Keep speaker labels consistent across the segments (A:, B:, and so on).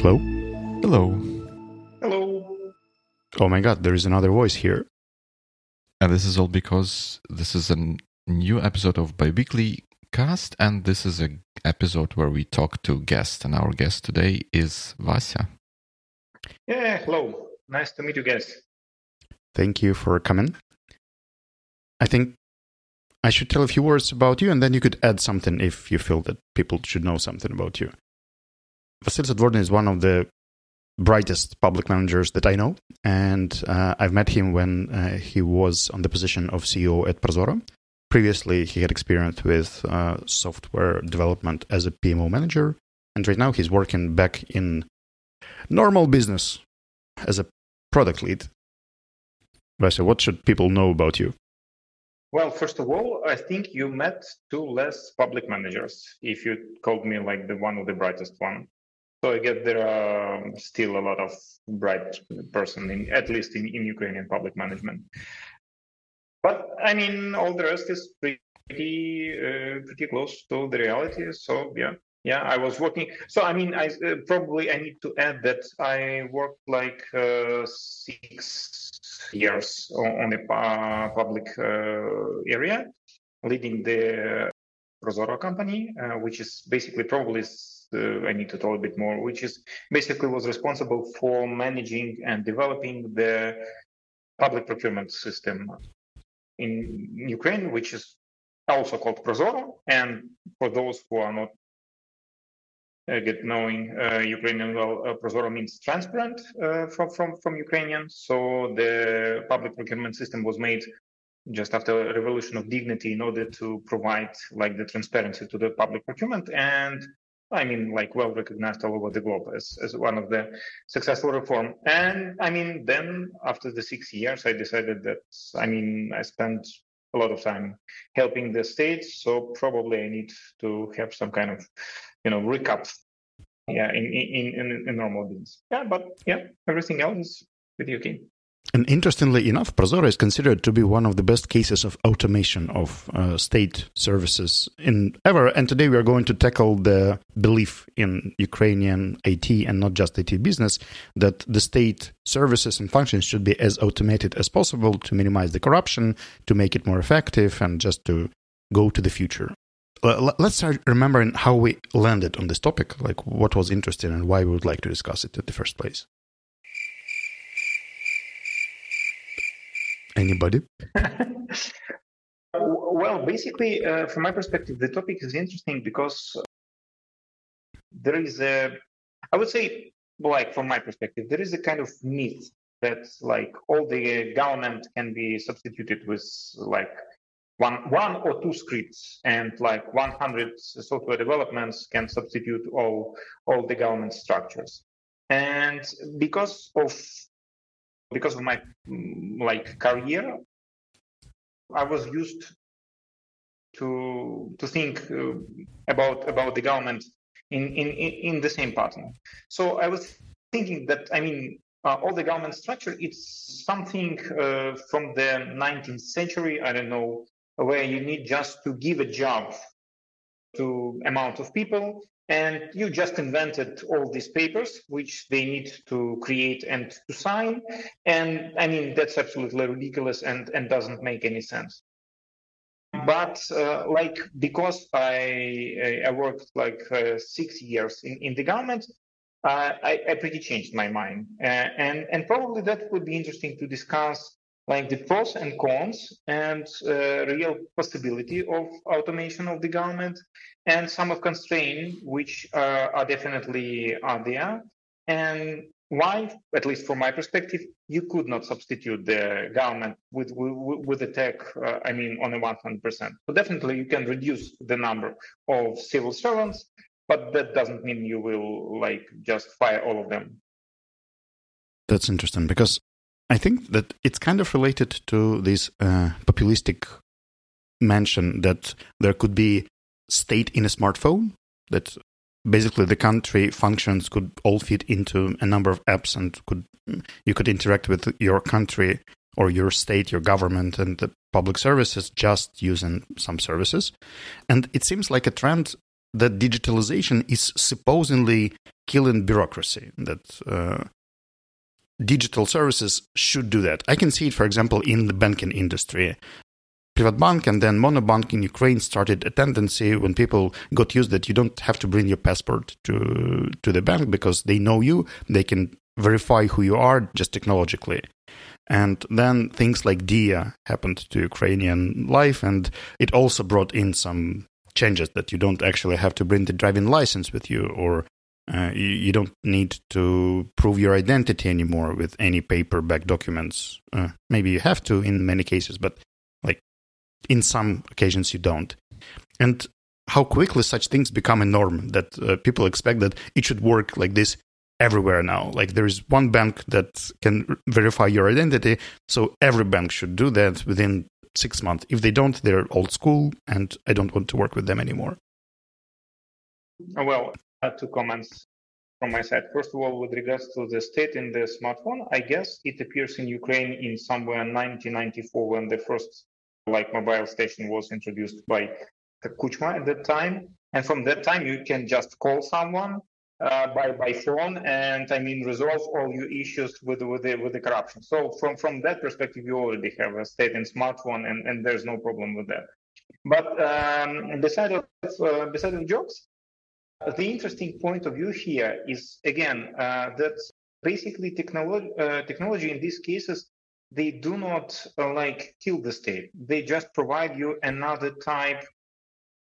A: Hello?
B: Hello.
C: Hello.
A: Oh my god, there is another voice here.
B: And this is all because this is a new episode of Biweekly Cast, and this is an episode where we talk to guests. And our guest today is Vasya.
C: Yeah, hello. Nice to meet you guys.
A: Thank you for coming. I think I should tell a few words about you, and then you could add something if you feel that people should know something about you. Vasyl Zadvorny is one of the brightest public managers that I know, and uh, I've met him when uh, he was on the position of CEO at ProZorro. Previously, he had experience with uh, software development as a PMO manager, and right now he's working back in normal business as a product lead. What should people know about you?
C: Well, first of all, I think you met two less public managers. If you called me like the one of the brightest one, so I get there are still a lot of bright person in at least in, in Ukrainian public management. But I mean, all the rest is pretty uh, pretty close to the reality. So yeah, yeah, I was working. So I mean, I uh, probably I need to add that I worked like uh, six years on, a public uh, area, leading the ProZorro company, uh, which is basically probably uh, I need to tell a bit more, which is basically was responsible for managing and developing the public procurement system in Ukraine, which is also called ProZorro. And for those who are not get knowing uh, Ukrainian well, uh, ProZorro means transparent uh, from, from, from Ukrainian. So the public procurement system was made just after a revolution of dignity in order to provide like the transparency to the public procurement and I mean, like well recognized all over the globe as, as one of the successful reform. And I mean, then after the six years, I decided that, I mean, I spent a lot of time helping the states. So probably I need to have some kind of, you know, recap. Yeah, in, in, in, in normal business. Yeah, but yeah, everything else is pretty okay.
A: And interestingly enough, ProZorro is considered to be one of the best cases of automation of uh, state services in ever. And today we are going to tackle the belief in Ukrainian IT and not just IT business that the state services and functions should be as automated as possible to minimize the corruption, to make it more effective, and just to go to the future. Let's start remembering how we landed on this topic, like what was interesting and why we would like to discuss it in the first place. Anybody?
C: well, basically, uh, from my perspective, the topic is interesting because there is a, I would say, like from my perspective, there is a kind of myth that like all the government can be substituted with like one one or two scripts and like 100 software developments can substitute all all the government structures and because of because of my like career, I was used to to think uh, about about the government in, in in the same pattern. So I was thinking that I mean uh, all the government structure it's something uh, from the 19th century. I don't know where you need just to give a job to amount of people and you just invented all these papers which they need to create and to sign. And i mean that's absolutely ridiculous and and doesn't make any sense. But uh, like because i i worked like uh, six years in, in the government uh, I, I pretty changed my mind. Uh, and and probably that would be interesting to discuss like the pros and cons and uh, real possibility of automation of the government and some of constraints which uh, are definitely are there. And why at least from my perspective you could not substitute the government with with, with the tech uh, i mean on a 100% so definitely you can reduce the number of civil servants but that doesn't mean you will like just fire all of them.
A: That's interesting because I think that it's kind of related to this uh, populistic mention that there could be state in a smartphone that basically the country functions could all fit into a number of apps and could you could interact with your country or your state, your government, and the public services just using some services. And it seems like a trend that digitalization is supposedly killing bureaucracy, that uh, digital services should do that. I can see it, for example, in the banking industry. Privatbank and then Monobank in Ukraine started a tendency when people got used that you don't have to bring your passport to to the bank because they know you, they can verify who you are just technologically. And then things like Diia happened to Ukrainian life, and it also brought in some changes that you don't actually have to bring the driving license with you, or uh, you, you, don't need to prove your identity anymore with any paperback documents. Uh, maybe you have to in many cases, but like in some occasions you don't. And how quickly such things become a norm that uh, people expect that it should work like this everywhere now. Like there is one bank that can verify your identity, so every bank should do that within six months. If they don't, they're old school, and I don't want to work with them anymore.
C: Well, two comments from my side. First of all, with regards to the state in the smartphone, I guess it appears in Ukraine in somewhere 1994 when the first like mobile station was introduced by the Kuchma at that time. And from that time, you can just call someone uh, by by phone and I mean resolve all your issues with with the with the corruption. So from from that perspective, you already have a state in smartphone, and, and there's no problem with that. But um, beside of uh, beside of jokes, the interesting point of view here is again uh, that basically technology uh, technology in these cases they do not uh, like kill the state. They just provide you another type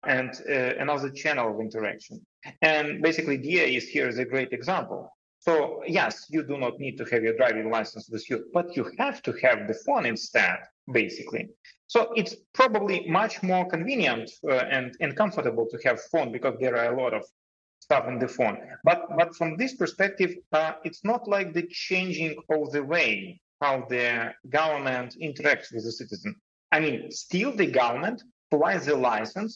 C: and uh, another channel of interaction. And basically, Diia is here is a great example. So yes, you do not need to have your driving license with you, but you have to have the phone instead, basically. So it's probably much more convenient uh, and, and comfortable to have phone because there are a lot of stuff in the phone. But but from this perspective, uh, it's not like the changing of the way how the government interacts with the citizen. I mean, still the government provides the license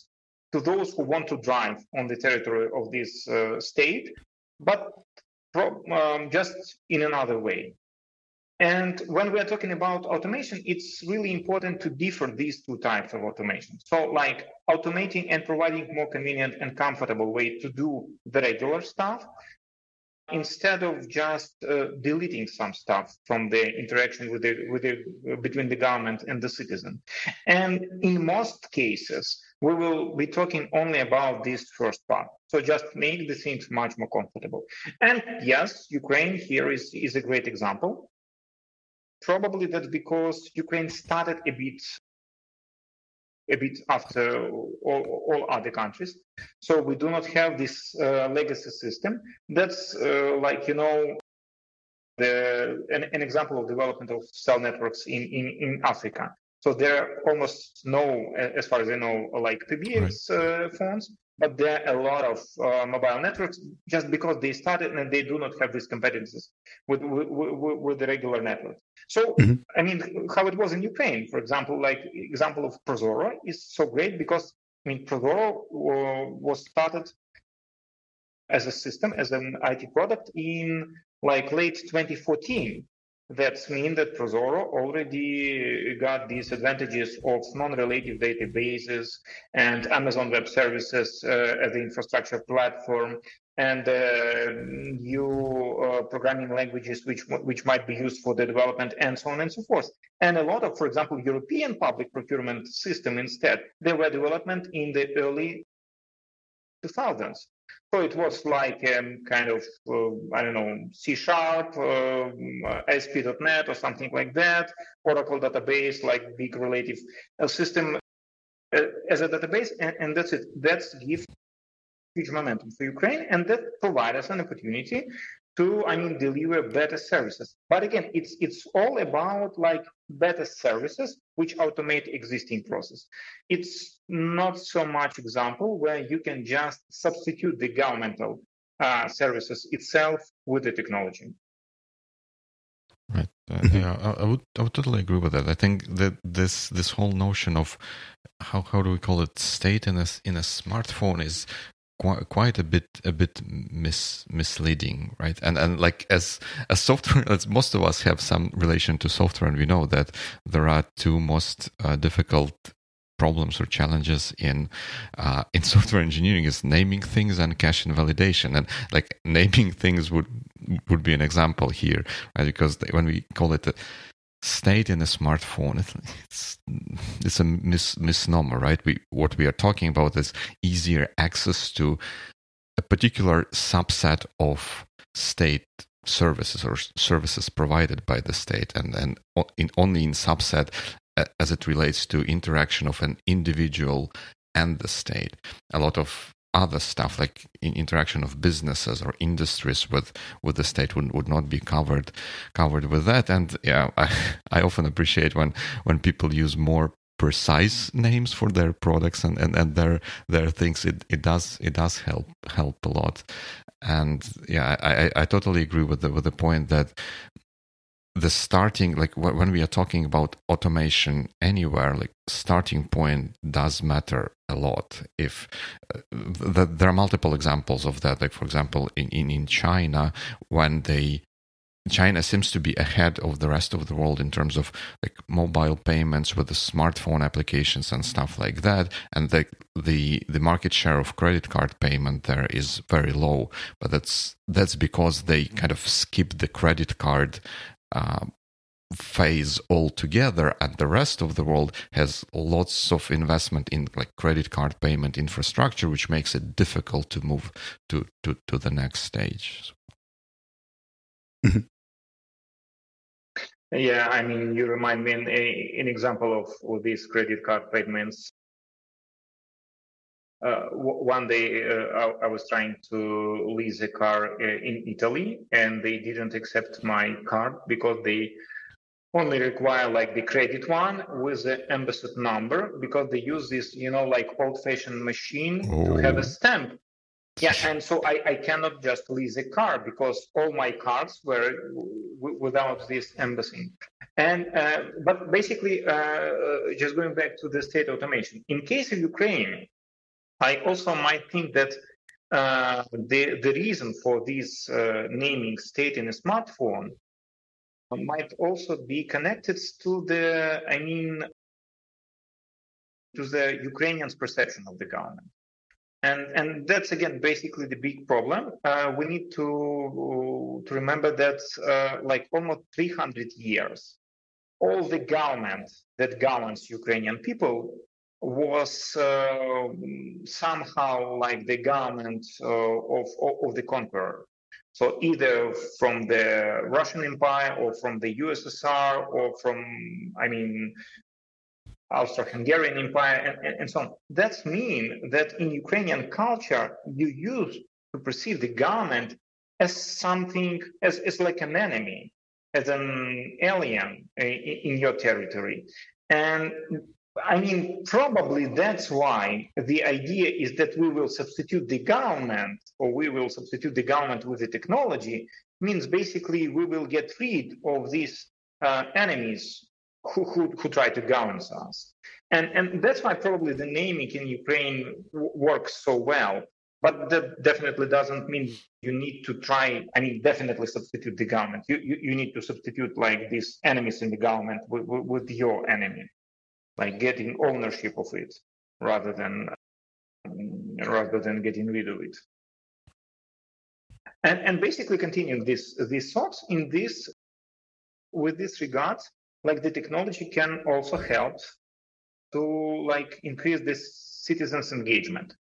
C: to those who want to drive on the territory of this uh, state, but pro- um, just in another way. And when we are talking about automation, it's really important to differ these two types of automation. So, like automating and providing more convenient and comfortable way to do the regular stuff, instead of just uh, deleting some stuff from the interaction with the, with the, between the government and the citizen. And in most cases, we will be talking only about this first part. So just make the things much more comfortable. And yes, Ukraine here is, is a great example. Probably that's because Ukraine started a bit a bit after all, all other countries. So we do not have this uh, legacy system. That's uh, like, you know, the, an, an, example of development of cell networks in, in, in Africa. So there are almost no, as far as I know, like PBX right. uh, phones, but there are a lot of uh, mobile networks just because they started and they do not have these competencies with, with, with the regular network. So, mm-hmm. I mean, how it was in Ukraine, for example, like example of ProZorro is so great because, I mean, ProZorro uh, was started as a system, as an IT product in like late 2014 that means that ProZorro already got these advantages of non-relative databases and Amazon Web Services uh, as the infrastructure platform and uh, new uh, programming languages which which might be used for the development and so on and so forth. And a lot of, for example, European public procurement system instead, they were development in the early 2000s. So it was like um, kind of, uh, I don't know, C sharp, uh, ASP.NET or something like that, Oracle database, like big relative uh, system uh, as a database, and, and that's it. That's give huge momentum for Ukraine, and that provide us an opportunity to, I mean, deliver better services. But again, it's it's all about like better services which automate existing process. It's not so much example where you can just substitute the governmental uh, services itself with the technology.
B: Right. Uh, mm-hmm. yeah, I, I, would I would totally agree with that. I think that this this whole notion of how how do we call it state in a in a smartphone is quite quite a bit a bit mis, misleading, right? And and like as as software, as most of us have some relation to software, and we know that there are two most uh, difficult problems or challenges in uh, in software engineering is naming things and cache invalidation. And like naming things would would be an example here right? Because when we call it a state in a smartphone it's it's a mis- misnomer right? We what we are talking about is easier access to a particular subset of state services or services provided by the state and and in, only in subset as it relates to interaction of an individual and the state. A lot of other stuff like interaction of businesses or industries with with the state would, would not be covered covered with that. And yeah I, I often appreciate when when people use more precise names for their products and, and, and their their things. It, it does it does help help a lot. And yeah I, I totally agree with the with the point that the starting like when we are talking about automation anywhere like starting point does matter a lot if uh, the, there are multiple examples of that like for example in, in in china when they China seems to be ahead of the rest of the world in terms of like mobile payments with the smartphone applications and stuff like that. And the the the market share of credit card payment there is very low. But that's that's because they kind of skip the credit card uh, phase altogether and the rest of the world has lots of investment in like credit card payment infrastructure which makes it difficult to move to to, to the next stage
C: mm-hmm. yeah i mean you remind me an, an example of, of these credit card payments one day uh, I, I, was trying to lease a car uh, in Italy and they didn't accept my card because they only require like the credit one with the embassy number because they use this, you know, like old fashioned machine oh. to have a stamp. Yeah, and so I, I cannot just lease a car because all my cards were w- without this embassy. And uh, but basically, uh, just going back to the state automation. In case of Ukraine, I also might think that uh, the the reason for this uh, naming state in a smartphone might also be connected to the, I mean, to the Ukrainians' perception of the government. And, and that's again basically the big problem. Uh, we need to to remember that uh, like almost 300 years, all the government that governs Ukrainian people was uh, somehow like the government uh, of, of the conqueror. So either from the Russian Empire or from the USSR or from, I mean, Austro-Hungarian Empire and, and, and so on. That means that in Ukrainian culture, you used to perceive the government as something, as, as like an enemy, as an alien in, in your territory. And I mean, probably that's why the idea is that we will substitute the government or we will substitute the government with the technology means basically we will get rid of these uh, enemies who, who, who, try to govern us. And, and that's why probably the naming in Ukraine w- works so well. But that definitely doesn't mean you need to try, I mean, definitely substitute the government. You, you, you need to substitute like these enemies in the government with, with, with your enemy like getting ownership of it rather than rather than getting rid of it. And, and basically continuing this these thoughts in this with this regard, like the technology can also help to like increase this citizens engagement.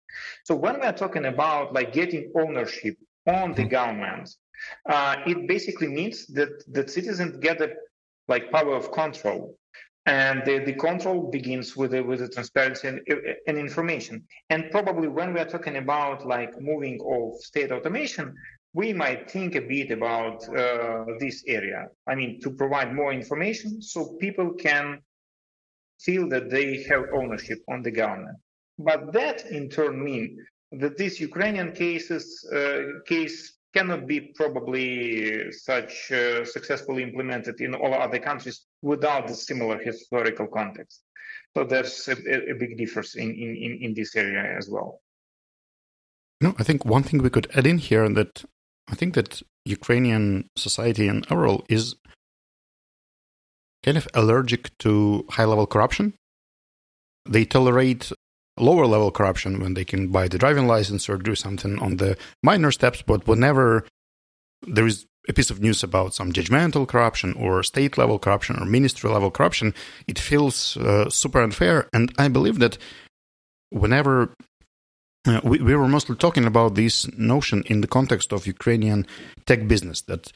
C: So when we are talking about like getting ownership on the government, uh, it basically means that that citizens get a like power of control and the, the control begins with the, with the transparency and, and information. And probably when we are talking about like moving of state automation we might think a bit about uh, this area. I mean to provide more information so people can feel that they have ownership on the government. But that in turn mean that this ukrainian cases uh, case cannot be probably such uh, successfully implemented in all other countries without the similar historical context. So there's a, a big difference in, in, in this area as well.
A: No, I think one thing we could add in here that I think that Ukrainian society in overall is kind of allergic to high level corruption. They tolerate lower level corruption when they can buy the driving license or do something on the minor steps, but whenever there is a piece of news about some judgmental corruption or state level corruption or ministry level corruption, it feels uh, super unfair. And I believe that whenever uh, we, we were mostly talking about this notion in the context of Ukrainian tech business, that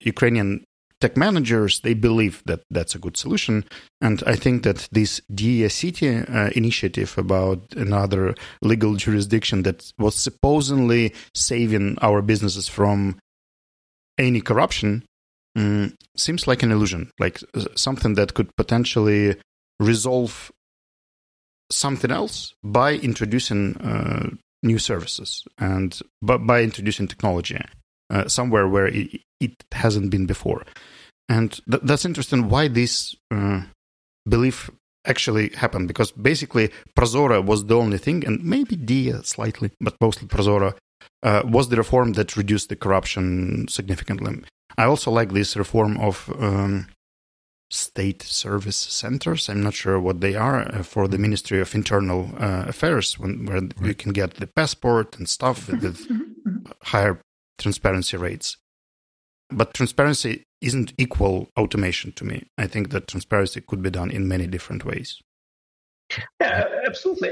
A: Ukrainian tech managers they believe that that's a good solution and i think that this Diia uh, initiative about another legal jurisdiction that was supposedly saving our businesses from any corruption um, seems like an illusion like uh, something that could potentially resolve something else by introducing uh, new services and by, by introducing technology uh, somewhere where it, it hasn't been before. And th- that's interesting why this uh, belief actually happened because basically ProZorro was the only thing, and maybe Diia slightly, but mostly ProZorro uh, was the reform that reduced the corruption significantly. I also like this reform of um, state service centers. I'm not sure what they are uh, for the Ministry of Internal uh, Affairs, when, where right. you can get the passport and stuff with higher transparency rates. But transparency isn't equal automation to me. I think that transparency could be done in many different ways.
C: Yeah, absolutely.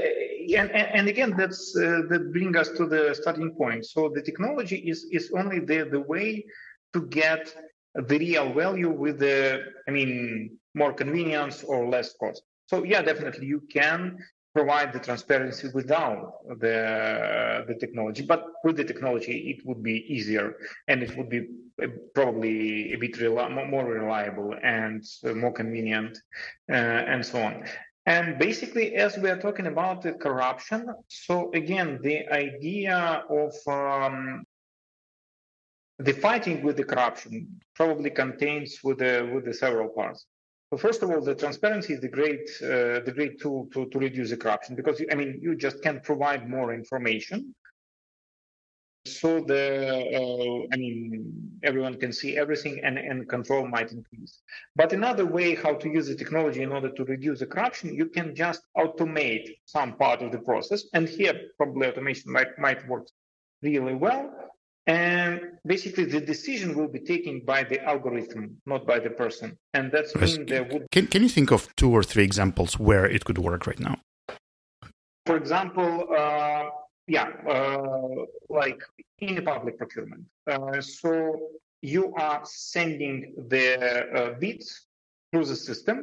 C: And, and, again, that's uh, that brings us to the starting point. So the technology is is only the the way to get the real value with the, I mean, more convenience or less cost. So yeah, definitely you can provide the transparency without the the technology, but with the technology it would be easier and it would be uh, probably a bit rel- more reliable and more convenient uh, and so on. And basically, as we are talking about the corruption, so again, the idea of um, the fighting with the corruption probably contains with the with the several parts. So first of all, the transparency is the great uh, the great tool to, to reduce the corruption because I mean you just can provide more information. So the uh, I mean everyone can see everything and, and control might increase. But another way how to use the technology in order to reduce the corruption, you can just automate some part of the process. And here probably automation might might work really well and basically, the decision will be taken by the algorithm, not by the person. And that's yes. mean there would.
A: Can Can you think of two or three examples where it could work right now?
C: For example, uh, yeah, uh, like in the public procurement. Uh, so you are sending the uh, bids through the system,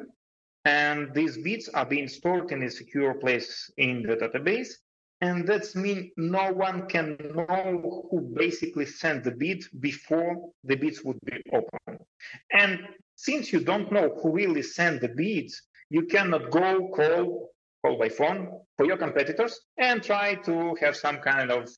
C: and these bids are being stored in a secure place in the database and that's mean no one can know who basically sent the bid before the bids would be open. And since you don't know who really sent the bids, you cannot go call call by phone for your competitors and try to have some kind of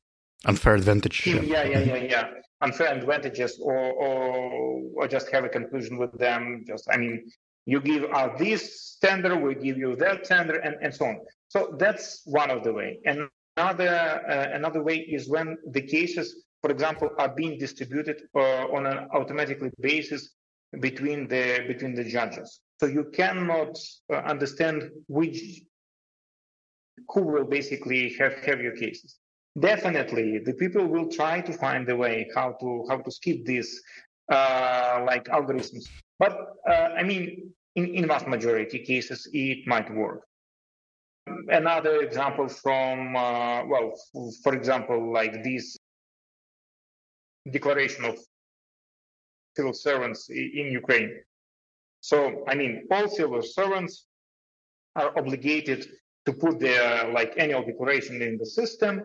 A: unfair advantage.
C: Yeah, yeah, yeah, yeah. Unfair advantages, or, or or just have a conclusion with them. Just, I mean, you give us this tender, we give you that tender, and, and so on. So that's one of the way. And another uh, another way is when the cases, for example, are being distributed uh, on an automatically basis between the between the judges. So you cannot uh, understand which who will basically have your cases. Definitely, the people will try to find a way how to how to skip these uh, like algorithms. But uh, I mean, in, in vast majority cases, it might work. Another example from, uh, well, for example, like this declaration of civil servants in Ukraine. So, I mean, all civil servants are obligated to put their like annual declaration in the system,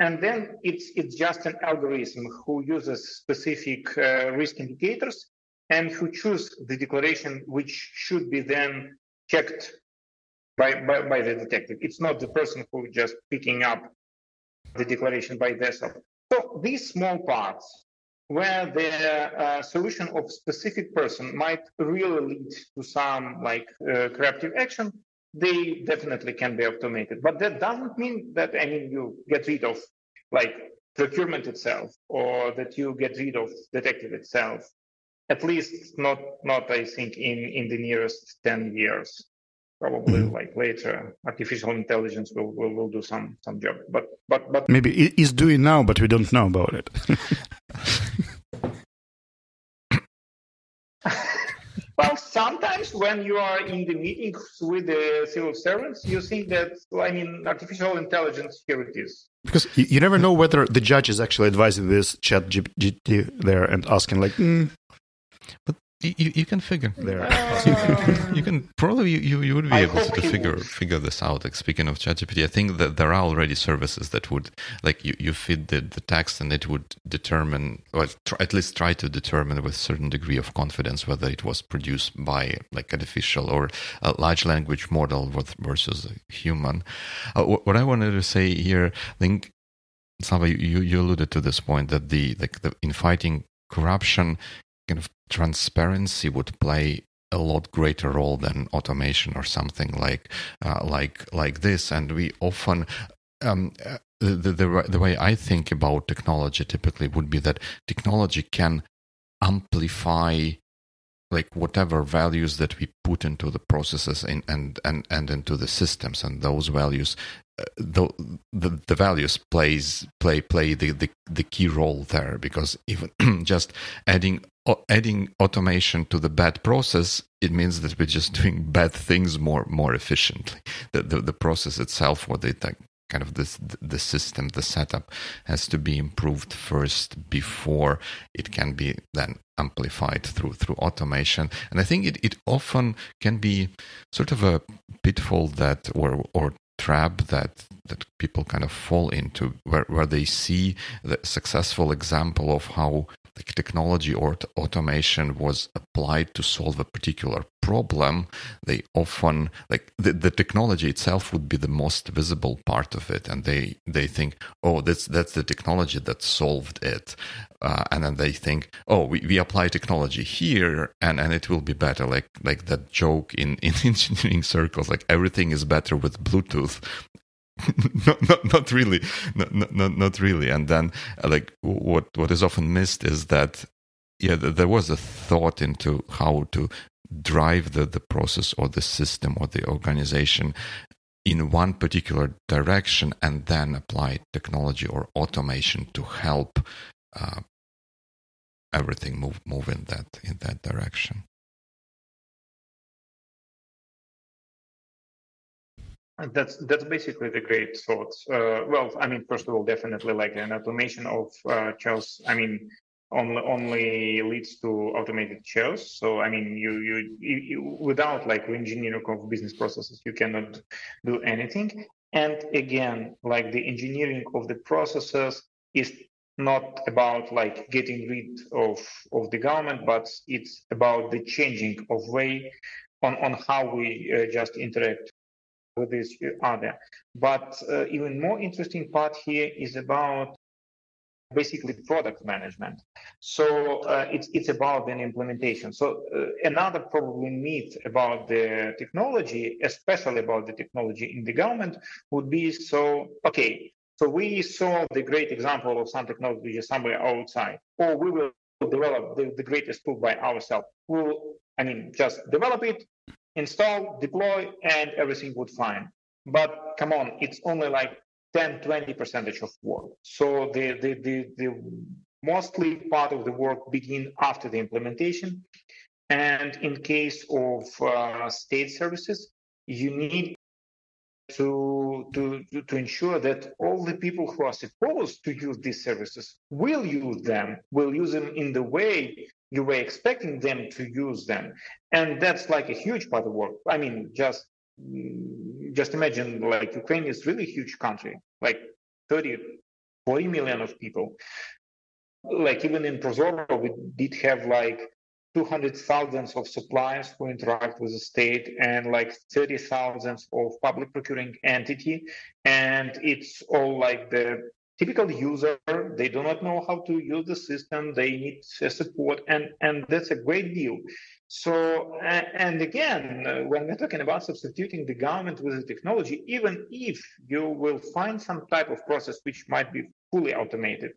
C: and then it's it's just an algorithm who uses specific uh, risk indicators and who choose the declaration which should be then checked by, by, by the detective. It's not the person who just picking up the declaration by themselves. So these small parts where the uh, solution of specific person might really lead to some like uh, corrective action, they definitely can be automated. But that doesn't mean that I mean you get rid of like procurement itself or that you get rid of detective itself at least not not i think in in the nearest 10 years probably mm-hmm. like later artificial intelligence will, will will do some some job but but but
A: maybe it is doing now but we don't know about it
C: well sometimes when you are in the meetings with the civil servants you think that i mean artificial intelligence here it is.
A: Because you, never know whether the judge is actually advising this ChatGPT there and asking like mm,
B: you, you can figure there. you, can, you can probably you, you would be able to, to figure figure this out. Like speaking of ChatGPT, I think that there are already services that would like you, you feed the, the text and it would determine or try, at least try to determine with certain degree of confidence whether it was produced by like artificial or a large language model versus a human. Uh, what, I wanted to say here, I think Slava, you, you alluded to this point that the like the in fighting corruption kind of transparency would play a lot greater role than automation or something like uh, like like this. And we often um, uh, the, the the way I think about technology typically would be that technology can amplify like whatever values that we put into the processes in, and and and into the systems and those values the, the the values plays play play the, the the key role there because even just adding adding automation to the bad process, it means that we're just doing bad things more more efficiently. The the, the process itself, what they kind of this the system, the setup has to be improved first before it can be then amplified through through automation. And I think it, it often can be sort of a pitfall that or or trap that that people kind of fall into where, where they see the successful example of how like technology or automation was applied to solve a particular problem, they often like the, the technology itself would be the most visible part of it, and they they think, oh, that's that's the technology that solved it, uh, and then they think, oh, we, we apply technology here, and and it will be better, like like that joke in in engineering circles, like everything is better with Bluetooth, not, not, not really. Not, not, not really. And then uh, like what what is often missed is that yeah there was a thought into how to drive the the process or the system or the organization in one particular direction and then apply technology or automation to help uh, everything move move in that in that direction
C: That's that's basically the great thought. Uh, well, I mean, first of all, definitely like an automation of uh, chess. I mean, only only leads to automated chess. So I mean, you, you you without like engineering of business processes, you cannot do anything. And again, like the engineering of the processes is not about like getting rid of of the government, but it's about the changing of way on on how we uh, just interact with this other. But uh, even more interesting part here is about basically product management. So uh, it's it's about an implementation. So uh, another probably myth about the technology, especially about the technology in the government, would be so okay. So we saw the great example of some technology somewhere outside, or we will develop the, the greatest tool by ourselves. We'll, I mean, just develop it, install, deploy, and everything would fine. But come on, it's only like 10, 20 percentage of work. So the, the, the, the mostly part of the work begin after the implementation. And in case of uh, state services, you need to, to, to ensure that all the people who are supposed to use these services will use them, will use them in the way you were expecting them to use them. And that's like a huge part of work i mean just mm, just imagine like ukraine is really huge country like 30 40 million of people. Like even in ProZorro we did have like 200,000 of suppliers who interact with the state and like 30,000 of public procuring entity. And it's all like the typical user they do not know how to use the system. They need support and and that's a great deal. So and again when we're talking about substituting the government with the technology even if you will find some type of process which might be fully automated,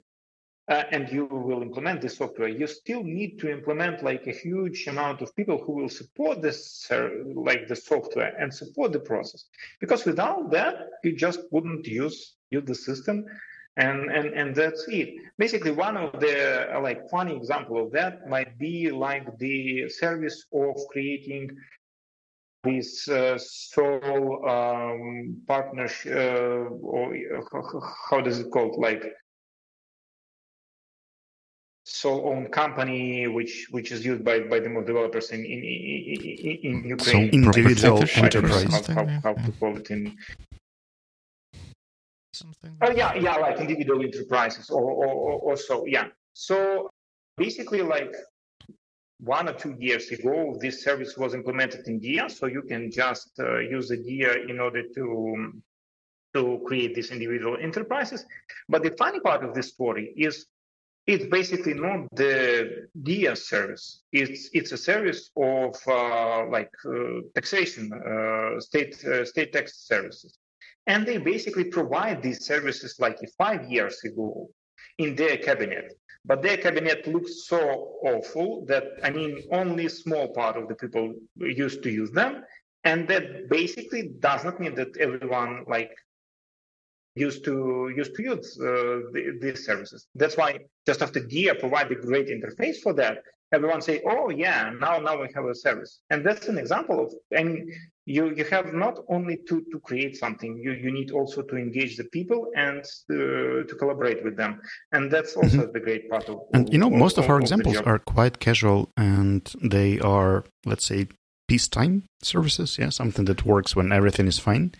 C: uh, and you will implement the software, you still need to implement like a huge amount of people who will support this, uh, like the software and support the process. Because without that, you just wouldn't use use the system, and and and that's it. Basically, one of the uh, like funny example of that might be like the service of creating this uh, sole um, partnership, uh, or uh, how does it called like sole owned company which which is used by by the most developers in in in, in Ukraine.
A: So individual enterprise.
C: How, how, how to call it in something. Oh yeah, yeah, like individual enterprises or or, or so. Yeah. So basically, like one or two years ago, this service was implemented in Diia, so you can just uh, use the Diia in order to to create these individual enterprises. But the funny part of this story is it's basically not the Diia service. It's it's a service of uh, like uh, taxation, uh, state uh, state tax services, and they basically provide these services like five years ago in their cabinet. But their cabinet looks so awful that I mean only a small part of the people used to use them, and that basically does not mean that everyone like used to used to use uh, the, these services. That's why just after Diia provide a great interface for that, everyone say, "Oh yeah, now now we have a service," and that's an example of. I mean, you you have not only to to create something, you you need also to engage the people and uh, to collaborate with them, and that's also mm-hmm. the great part of.
A: And you know, of, most of, of our of examples are quite casual, and they are, let's say, peacetime services. Yeah, something that works when everything is fine.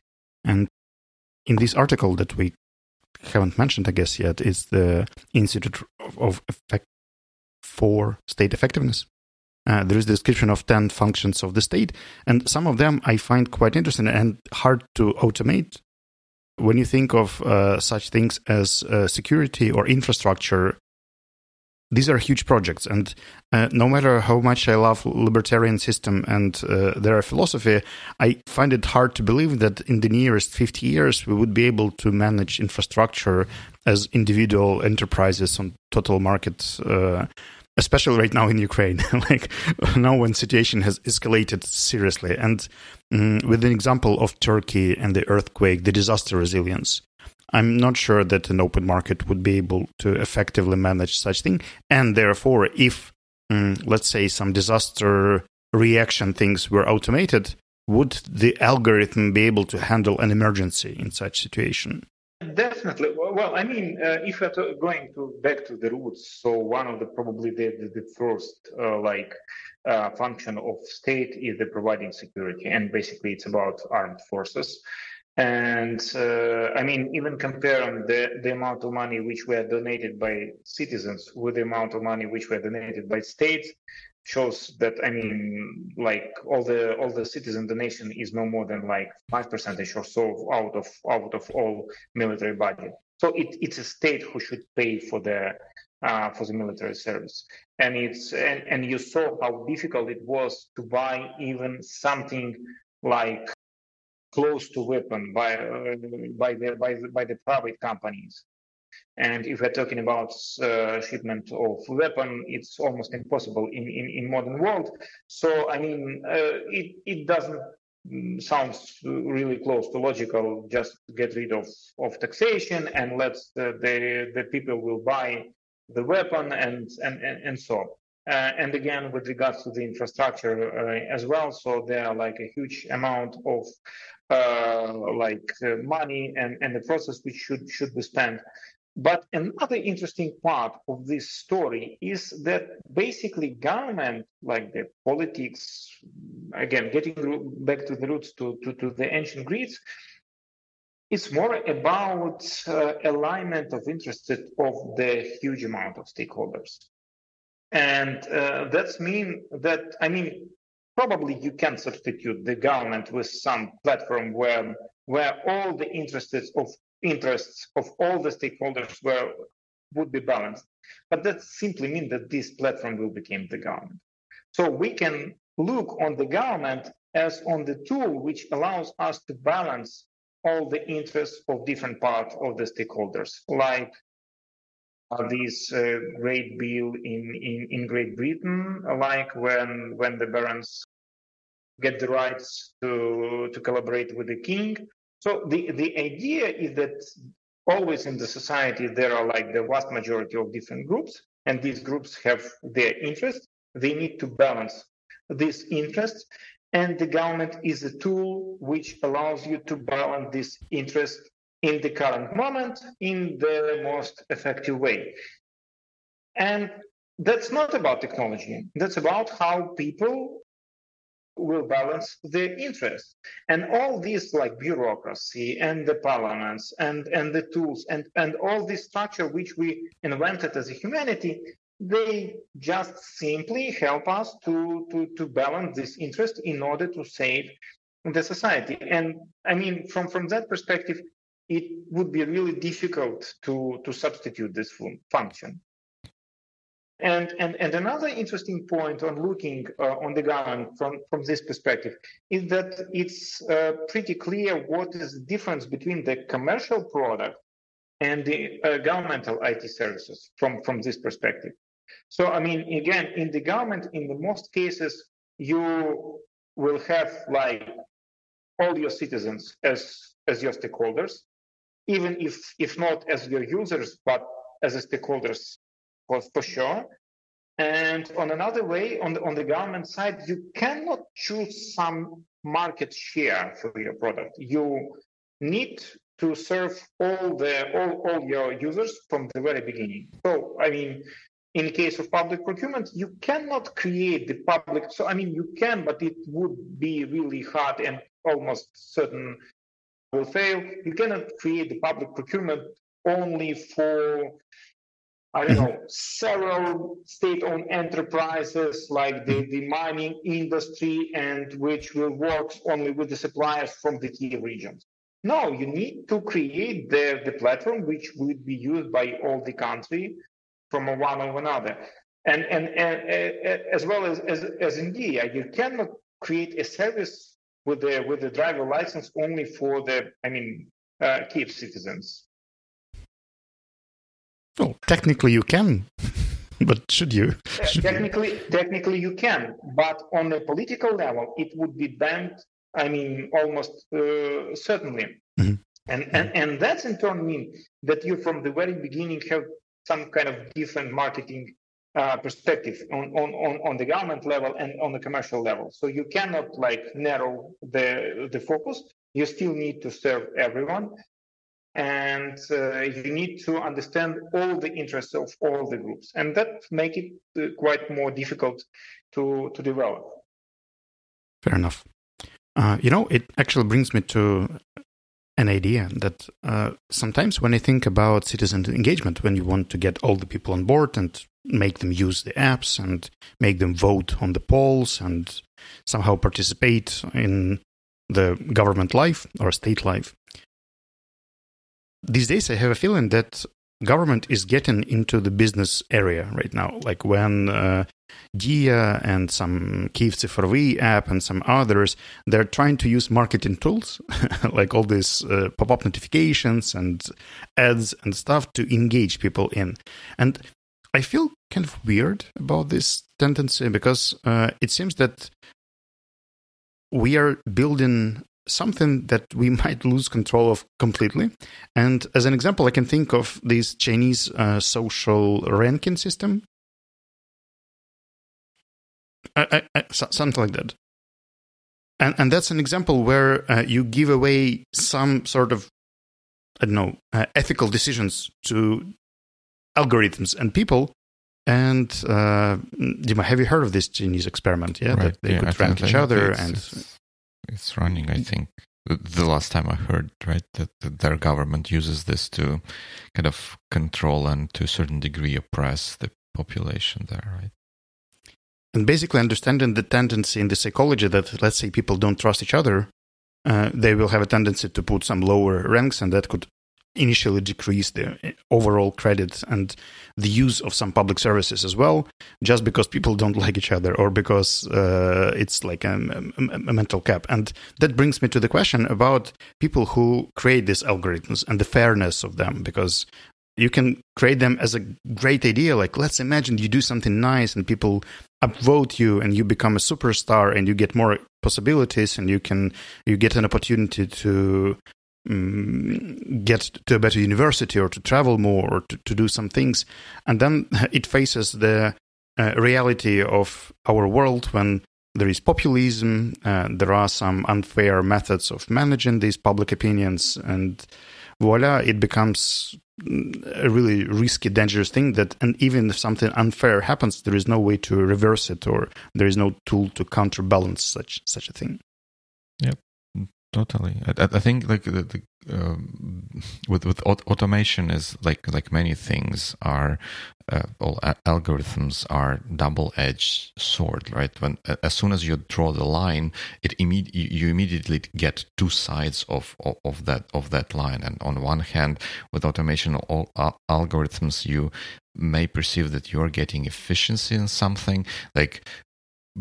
A: And in this article that we haven't mentioned, I guess, yet, is the Institute of Effect for State Effectiveness. Uh, there is a description of 10 functions of the state, and some of them I find quite interesting and hard to automate. When you think of uh, such things as uh, security or infrastructure, these are huge projects and uh, no matter how much i love libertarian system and uh, their philosophy i find it hard to believe that in the nearest 50 years we would be able to manage infrastructure as individual enterprises on total market especially right now in ukraine like now when situation has escalated seriously and um, with an example of turkey and the earthquake the disaster resilience I'm not sure that an open market would be able to effectively manage such thing. And therefore, if mm, let's say some disaster reaction things were automated, would the algorithm be able to handle an emergency in such situation?
C: Definitely. Well, I mean, uh, if we're going to back to the roots, so one of the probably the, the, the first uh, like uh, function of state is the providing security, and basically it's about armed forces. And uh, I mean, even comparing the, the amount of money which were donated by citizens with the amount of money which were donated by states shows that I mean, like all the all the cities in the nation is no more than like five percentage or so out of out of all military budget. So it, it's a state who should pay for the uh, for the military service, and it's and, and you saw how difficult it was to buy even something like close to weapon by uh, by the by the, by the private companies. And if we're talking about uh, shipment of weapon, it's almost impossible in, in, in modern world. So I mean, uh, it it doesn't mm, sounds really close to logical. Just get rid of, of taxation and let the, the, the people will buy the weapon and and and, and so on. Uh, and again, with regards to the infrastructure uh, as well, so there are like a huge amount of uh, like uh, money and, and the process which should should be spent. But another interesting part of this story is that basically government, like the politics, again getting back to the roots to, to, to the ancient Greeks, it's more about uh, alignment of interest of the huge amount of stakeholders. And uh, that's mean that I mean probably you can substitute the government with some platform where where all the interests of interests of all the stakeholders were would be balanced. But that simply means that this platform will become the government. So we can look on the government as on the tool which allows us to balance all the interests of different parts of the stakeholders, like uh, this uh, great bill in, in, in Great Britain, like when when the barons get the rights to to collaborate with the king. So the, the idea is that always in the society there are like the vast majority of different groups, and these groups have their interests. They need to balance these interests, and the government is a tool which allows you to balance this interest in the current moment in the most effective way. And that's not about technology. That's about how people will balance their interests. And all this like bureaucracy and the parliaments and, and the tools and, and all this structure which we invented as a humanity, they just simply help us to, to, to balance this interest in order to save the society. And I mean, from, from that perspective, it would be really difficult to, to substitute this fun- function. And, and, and another interesting point on looking uh, on the government from, from this perspective is that it's uh, pretty clear what is the difference between the commercial product and the uh, governmental IT services from, from this perspective. So, I mean, again, in the government, in the most cases, you will have like all your citizens as, as your stakeholders, even if, if not as your users, but as stakeholders for, sure. And on another way, on the, on the government side, you cannot choose some market share for your product. You need to serve all the all, all your users from the very beginning. So I mean, in case of public procurement, you cannot create the public. So I mean, you can, but it would be really hard and almost certain will fail. You cannot create the public procurement only for I don't know, several state-owned enterprises like the, the mining industry and which will work only with the suppliers from the key regions. No, you need to create the, the platform which would be used by all the country from one of another. And, and, and, and as well as, as, as in Diia, you cannot create a service with the, with the driver license only for the, I mean, uh, Kiev citizens.
A: Well, technically you can, but should you?
C: Should technically, you? technically you can, but on a political level, it would be banned. I mean, almost uh, certainly. Mm-hmm. And, and and that's in turn mean that you from the very beginning have some kind of different marketing uh, perspective on, on, on, on the government level and on the commercial level. So you cannot like narrow the the focus. You still need to serve everyone, and uh, you need to understand all the interests of all the groups and that make it uh, quite more difficult to to develop.
A: Fair enough. Uh, you know it actually brings me to an idea that uh, sometimes when i think about citizen engagement when you want to get all the people on board and make them use the apps and make them vote on the polls and somehow participate in the government life or state life these days I have a feeling that government is getting into the business area right now. Like when uh, and some Kiev Cifrovi app and some others, they're trying to use marketing tools, like all these uh, pop-up notifications and ads and stuff to engage people in. And I feel kind of weird about this tendency because uh, it seems that we are building something that we might lose control of completely. And as an example, I can think of this Chinese uh, social ranking system. I, I, I, something like that. And, and that's an example where uh, you give away some sort of, I don't know, uh, ethical decisions to algorithms and people. And uh, Dima, have you heard of this Chinese experiment? Yeah, right. that they yeah, could rank each other and
B: it's running. I think the last time I heard, right, that, that their government uses this to kind of control and to a certain degree oppress the population there, right?
A: And basically, understanding the tendency in the psychology that, let's say, people don't trust each other, uh, they will have a tendency to put some lower ranks, and that could initially decrease the overall credit and the use of some public services as well, just because people don't like each other or because uh, it's like a, a, a, mental cap. And that brings me to the question about people who create these algorithms and the fairness of them, because you can create them as a great idea. Like, let's imagine you do something nice and people upvote you and you become a superstar and you get more possibilities and you can you get an opportunity to um, get to a better university or to travel more or to, to do some things and then it faces the uh, reality of our world when there is populism uh, there are some unfair methods of managing these public opinions and voila it becomes a really risky, dangerous thing that, and even if something unfair happens, there is no way to reverse it, or there is no tool to counterbalance such such a thing.
B: Yep, totally. I, I think like the, the um, with with automation is like like many things are uh, all algorithms are double-edged sword right when as soon as you draw the line it imme- you immediately get two sides of, of, of that of that line and on one hand with automation all, uh, algorithms you may perceive that you're getting efficiency in something like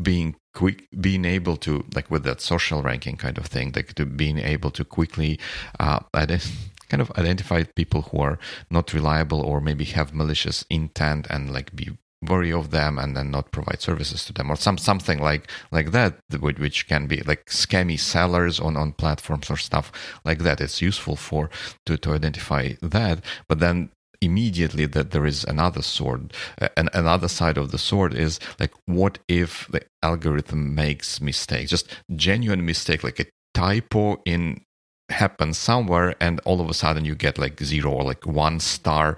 B: being quick being able to like with that social ranking kind of thing like to being able to quickly uh, kind of identify people who are not reliable or maybe have malicious intent and like be worry of them and then not provide services to them or some something like like that which can be like scammy sellers on on platforms or stuff like that. It's useful for to to identify that. But then immediately that there is another sword. And another side of the sword is like what if the algorithm makes mistakes? Just genuine mistake like a typo in happens somewhere and all of a sudden you get like zero or like one star.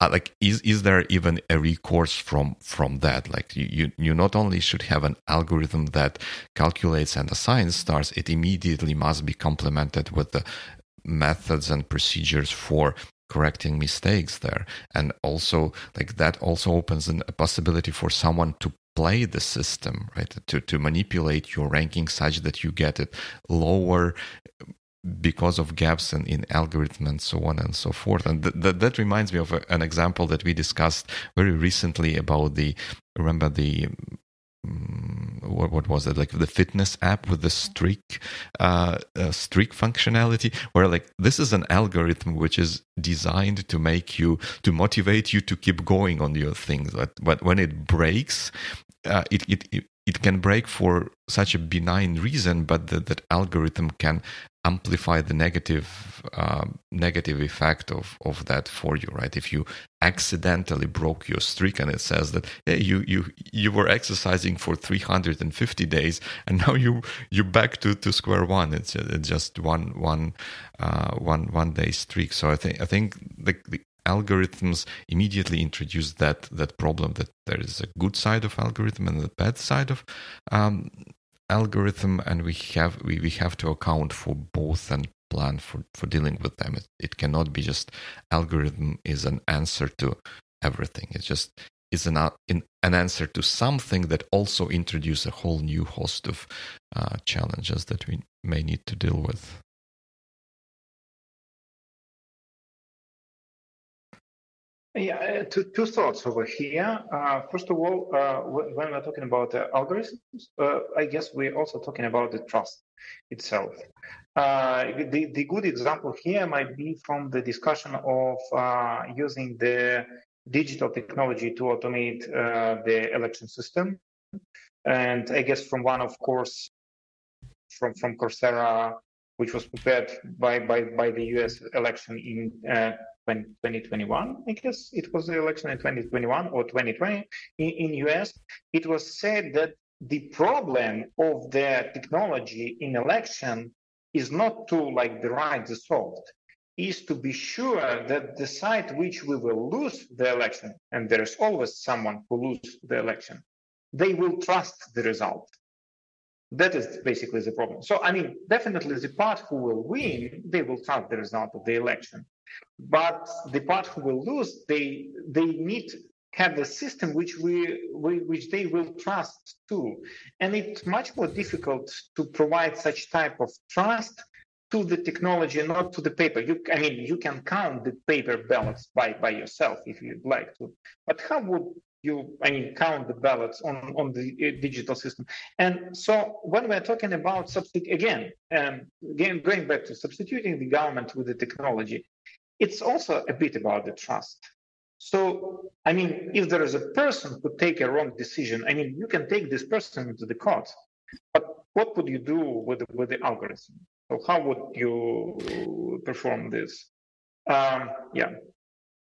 B: Uh, like is is there even a recourse from from that? Like you, you you not only should have an algorithm that calculates and assigns stars it immediately must be complemented with the methods and procedures for correcting mistakes there. And also like that also opens an, a possibility for someone to play the system right? To to manipulate your ranking such that you get it lower because of gaps in, in algorithm and so on and so forth. And th- th- that reminds me of a, an example that we discussed very recently about the remember the what, what was it? Like the fitness app with the streak uh, uh, streak functionality where like this is an algorithm which is designed to make you to motivate you to keep going on your things. But, but when it breaks uh, it, it, it it can break for such a benign reason, but the, that algorithm can amplify the negative uh, negative effect of, of that for you, right? If you accidentally broke your streak and it says that hey, you you you were exercising for 350 days and now you you're back to, to square one. It's, it's just one one uh, one one day streak. So I think I think the, the algorithms immediately introduce that that problem that there is a good side of algorithm and a bad side of um, algorithm, and we have we, we have to account for both and plan for, for dealing with them. It, it cannot be just algorithm is an answer to everything. It just is an, an answer to something that also introduce a whole new host of uh, challenges that we may need to deal with.
C: Yeah, uh, two, two thoughts over here. Uh, first of all, uh, when we're talking about algorithms, uh, I guess we're also talking about the trust itself. Uh, the, the good example here might be from the discussion of using the digital technology to automate the election system. And I guess from one, of course, from, from Coursera, which was prepared by, by, by the US election in 2021, I guess it was the election in 2021 or 2020 in, in US, it was said that the problem of the technology in election is not to like derive the result, is to be sure that the side which we will lose the election, and there is always someone who loses the election, they will trust the result. That is basically the problem. So, I mean, definitely the part who will win, they will trust the result of the election. But the part who will lose, they they need have a system which we, we, which they will trust too, and it's much more difficult to provide such type of trust to the technology, not to the paper. You, I mean, you can count the paper ballots by by yourself if you'd like to, but how would you, I mean, count the ballots on, on the uh, digital system. And so when we're talking about substitute again, um, again, going back to substituting the government with the technology, it's also a bit about the trust. So, I mean, if there is a person who take a wrong decision, I mean, you can take this person into the court, but what would you do with the, with the algorithm? So, how would you perform this? Um, yeah,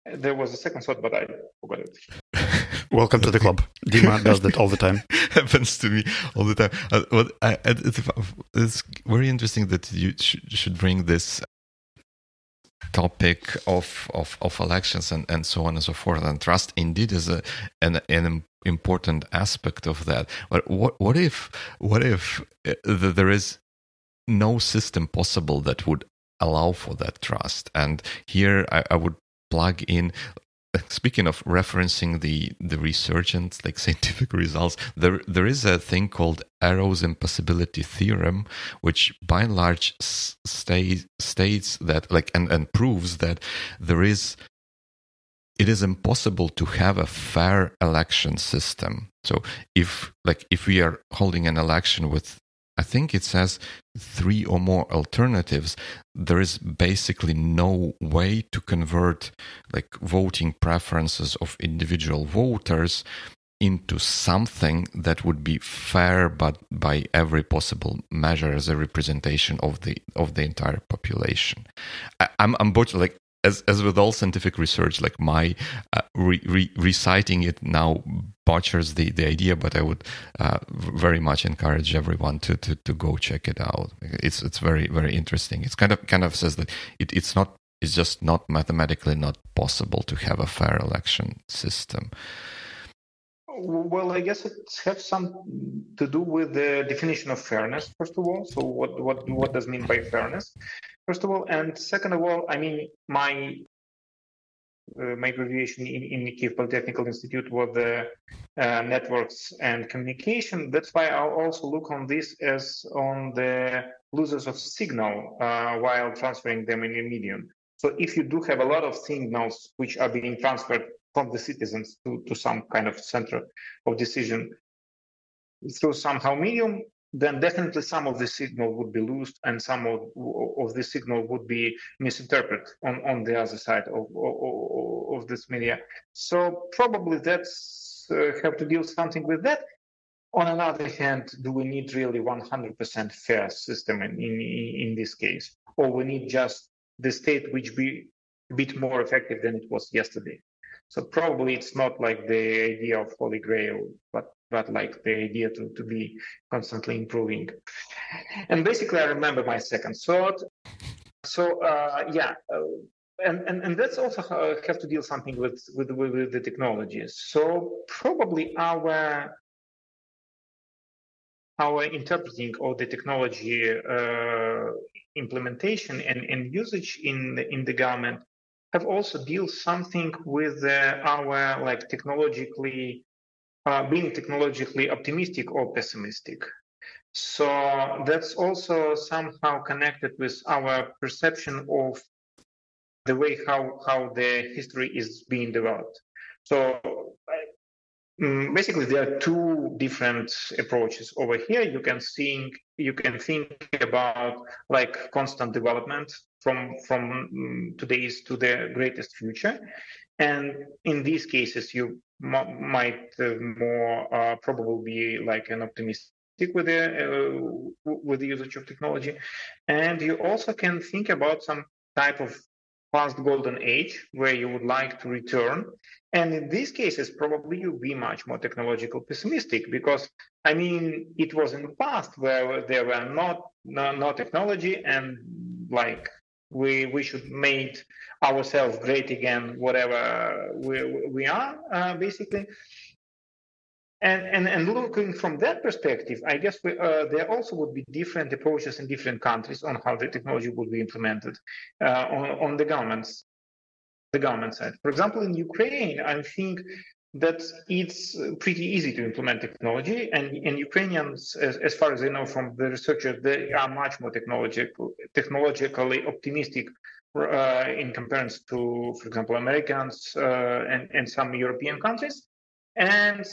C: there was a second thought, but I forgot it.
A: Welcome to the club. Dima does that all the time.
B: Happens to me all the time. Uh, well, I, it's, it's, very interesting that you sh- should bring this topic of, of, of elections and, and so on and so forth. And trust indeed is a, an, an important aspect of that. But what, what if, what if uh, there is no system possible that would allow for that trust? And here I, I would plug in speaking of referencing the the and like scientific results there there is a thing called arrow's impossibility theorem which by and large stay, states that like and, and proves that there is it is impossible to have a fair election system. So if like if we are holding an election with I think it says three or more alternatives. There is basically no way to convert like voting preferences of individual voters into something that would be fair but by every possible measure as a representation of the of the entire population. I, am I'm, I'm like as as with all scientific research, like my uh, re, re, reciting it now butchers the, the idea, but I would uh, very much encourage everyone to, to to go check it out. It's it's very very interesting. It's kind of kind of says that it, it's not it's just not mathematically not possible to have a fair election system.
C: Well, I guess it has some to do with the definition of fairness, first of all. So, what what what does mean by fairness? First of all, and second of all, I mean my uh, my graduation in, in Kiev Polytechnical Institute was the uh, networks and communication. That's why I also look on this as on the losers of signal uh, while transferring them in a medium. So if you do have a lot of signals which are being transferred from the citizens to, to some kind of center of decision through somehow medium, then definitely some of the signal would be lost and some of, of the signal would be misinterpreted on, on the other side of, of, of this media. So probably that's uh, have to deal something with that. On another hand, do we need really 100% fair system in, in, in this case? Or we need just the state which be a bit more effective than it was yesterday? So probably it's not like the idea of Holy Grail, but but like the idea to, to be constantly improving. And basically, I remember my second thought. So uh, yeah, uh, and, and and that's also uh, have to deal something with with, with the technologies. So probably our our interpreting of the technology uh, implementation and, and usage in the, in the government have also deal something with uh, our like technologically uh, being technologically optimistic or pessimistic. So that's also somehow connected with our perception of the way how how the history is being developed. So basically there are two different approaches. Over here you can think you can think about like constant development from from mm, today's to the greatest future. And in these cases you m- might uh, more uh, probably be like an optimistic with the uh, with the usage of technology. And you also can think about some type of past golden age where you would like to return and in these cases probably you'll be much more technological pessimistic because i mean it was in the past where there were not no, no technology and like we we should make ourselves great again, whatever we we are uh, basically. And, and and looking from that perspective, I guess we, uh, there also would be different approaches in different countries on how the technology would be implemented uh, on on the governments the government side. For example, in Ukraine, I think that it's pretty easy to implement technology and, and Ukrainians, as, as far as I know from the researchers, they are much more technological, technologically optimistic uh, in comparison to, for example, Americans uh, and, and some European countries. And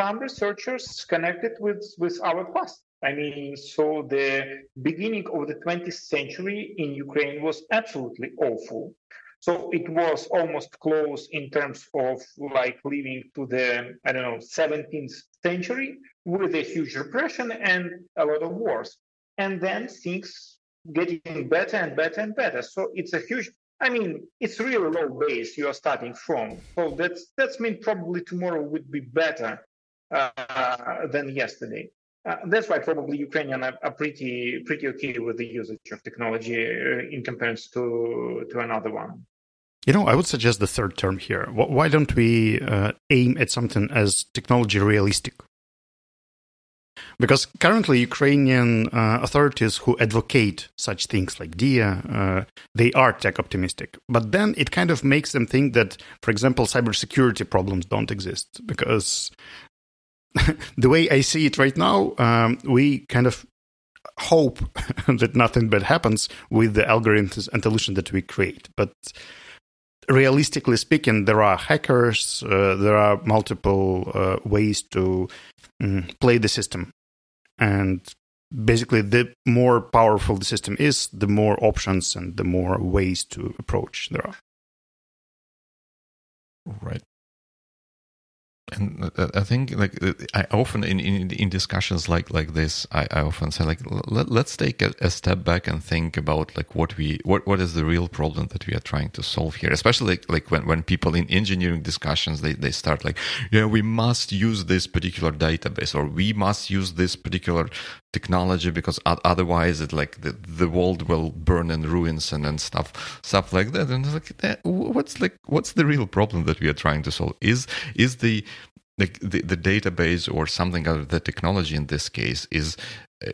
C: some researchers connected with, with our past. I mean, so the beginning of the 20th century in Ukraine was absolutely awful. So it was almost close in terms of like living to the, I don't know, 17th century with a huge repression and a lot of wars. And then things getting better and better and better. So it's a huge, I mean, it's really low base you are starting from. So that's, that's mean probably tomorrow would be better than yesterday. Uh, that's why probably Ukrainian are, are, pretty pretty okay with the usage of technology uh, in comparison to to another one.
A: You know, I would suggest the third term here. Why don't we uh, aim at something as technology realistic? Because currently, Ukrainian uh, authorities who advocate such things like Diia, uh, they are tech optimistic. But then it kind of makes them think that, for example, cybersecurity problems don't exist. Because the way I see it right now, um, we kind of hope that nothing bad happens with the algorithms and solution that we create. But realistically speaking, there are hackers, uh, there are multiple uh, ways to um, play the system. And basically, the more powerful the system is, the more options and the more ways to approach there are.
B: Right and I think like I often in, in, in discussions like like this, I, I often say like let, us take a, a, step back and think about like what we what what is the real problem that we are trying to solve here. Especially like, like when when people in engineering discussions they they start like yeah we must use this particular database or we must use this particular technology because otherwise it like the, the world will burn in ruins and, and stuff stuff like that and like eh, what's like what's the real problem that we are trying to solve is is the the, the database or something of the technology in this case is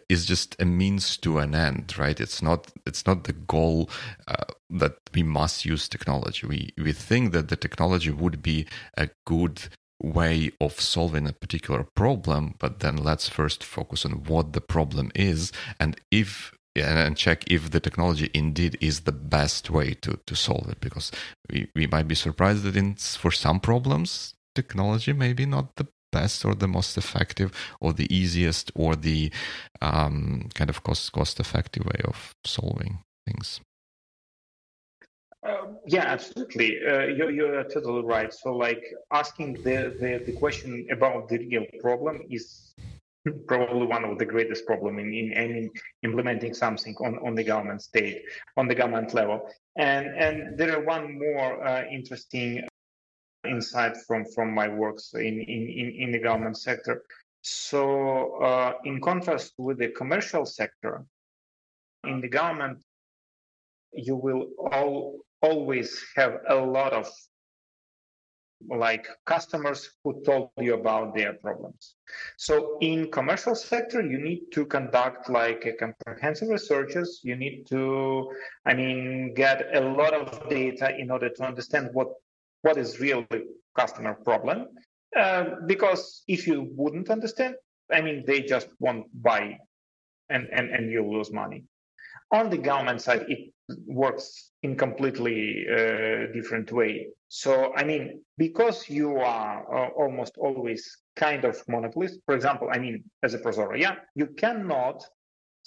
B: is just a means to an end right? It's not it's not the goal uh, that we must use technology. We we think that the technology would be a good way of solving a particular problem, but then let's first focus on what the problem is and if and check if the technology indeed is the best way to, to solve it because we, we might be surprised that in, for some problems technology maybe not the best or the most effective or the easiest or the um, kind of cost cost effective way of solving things
C: uh, yeah, absolutely. Uh, you're, you're totally right. So, like asking the, the, the question about the real problem is probably one of the greatest problem in, in, in implementing something on, on the government state, on the government level. And and there are one more uh, interesting insight from from my works in in, in the government sector. So, uh, in contrast with the commercial sector, in the government, you will all always have a lot of like customers who told you about their problems. So in commercial sector, you need to conduct like a comprehensive researches. You need to, I mean, get a lot of data in order to understand what what is really customer problem. Uh, because if you wouldn't understand, I mean, they just won't buy, and and and you lose money. On the government side, it works in completely uh, different way. So, I mean, because you are uh, almost always kind of monopolist, for example, I mean, as a ProZorro, yeah, you cannot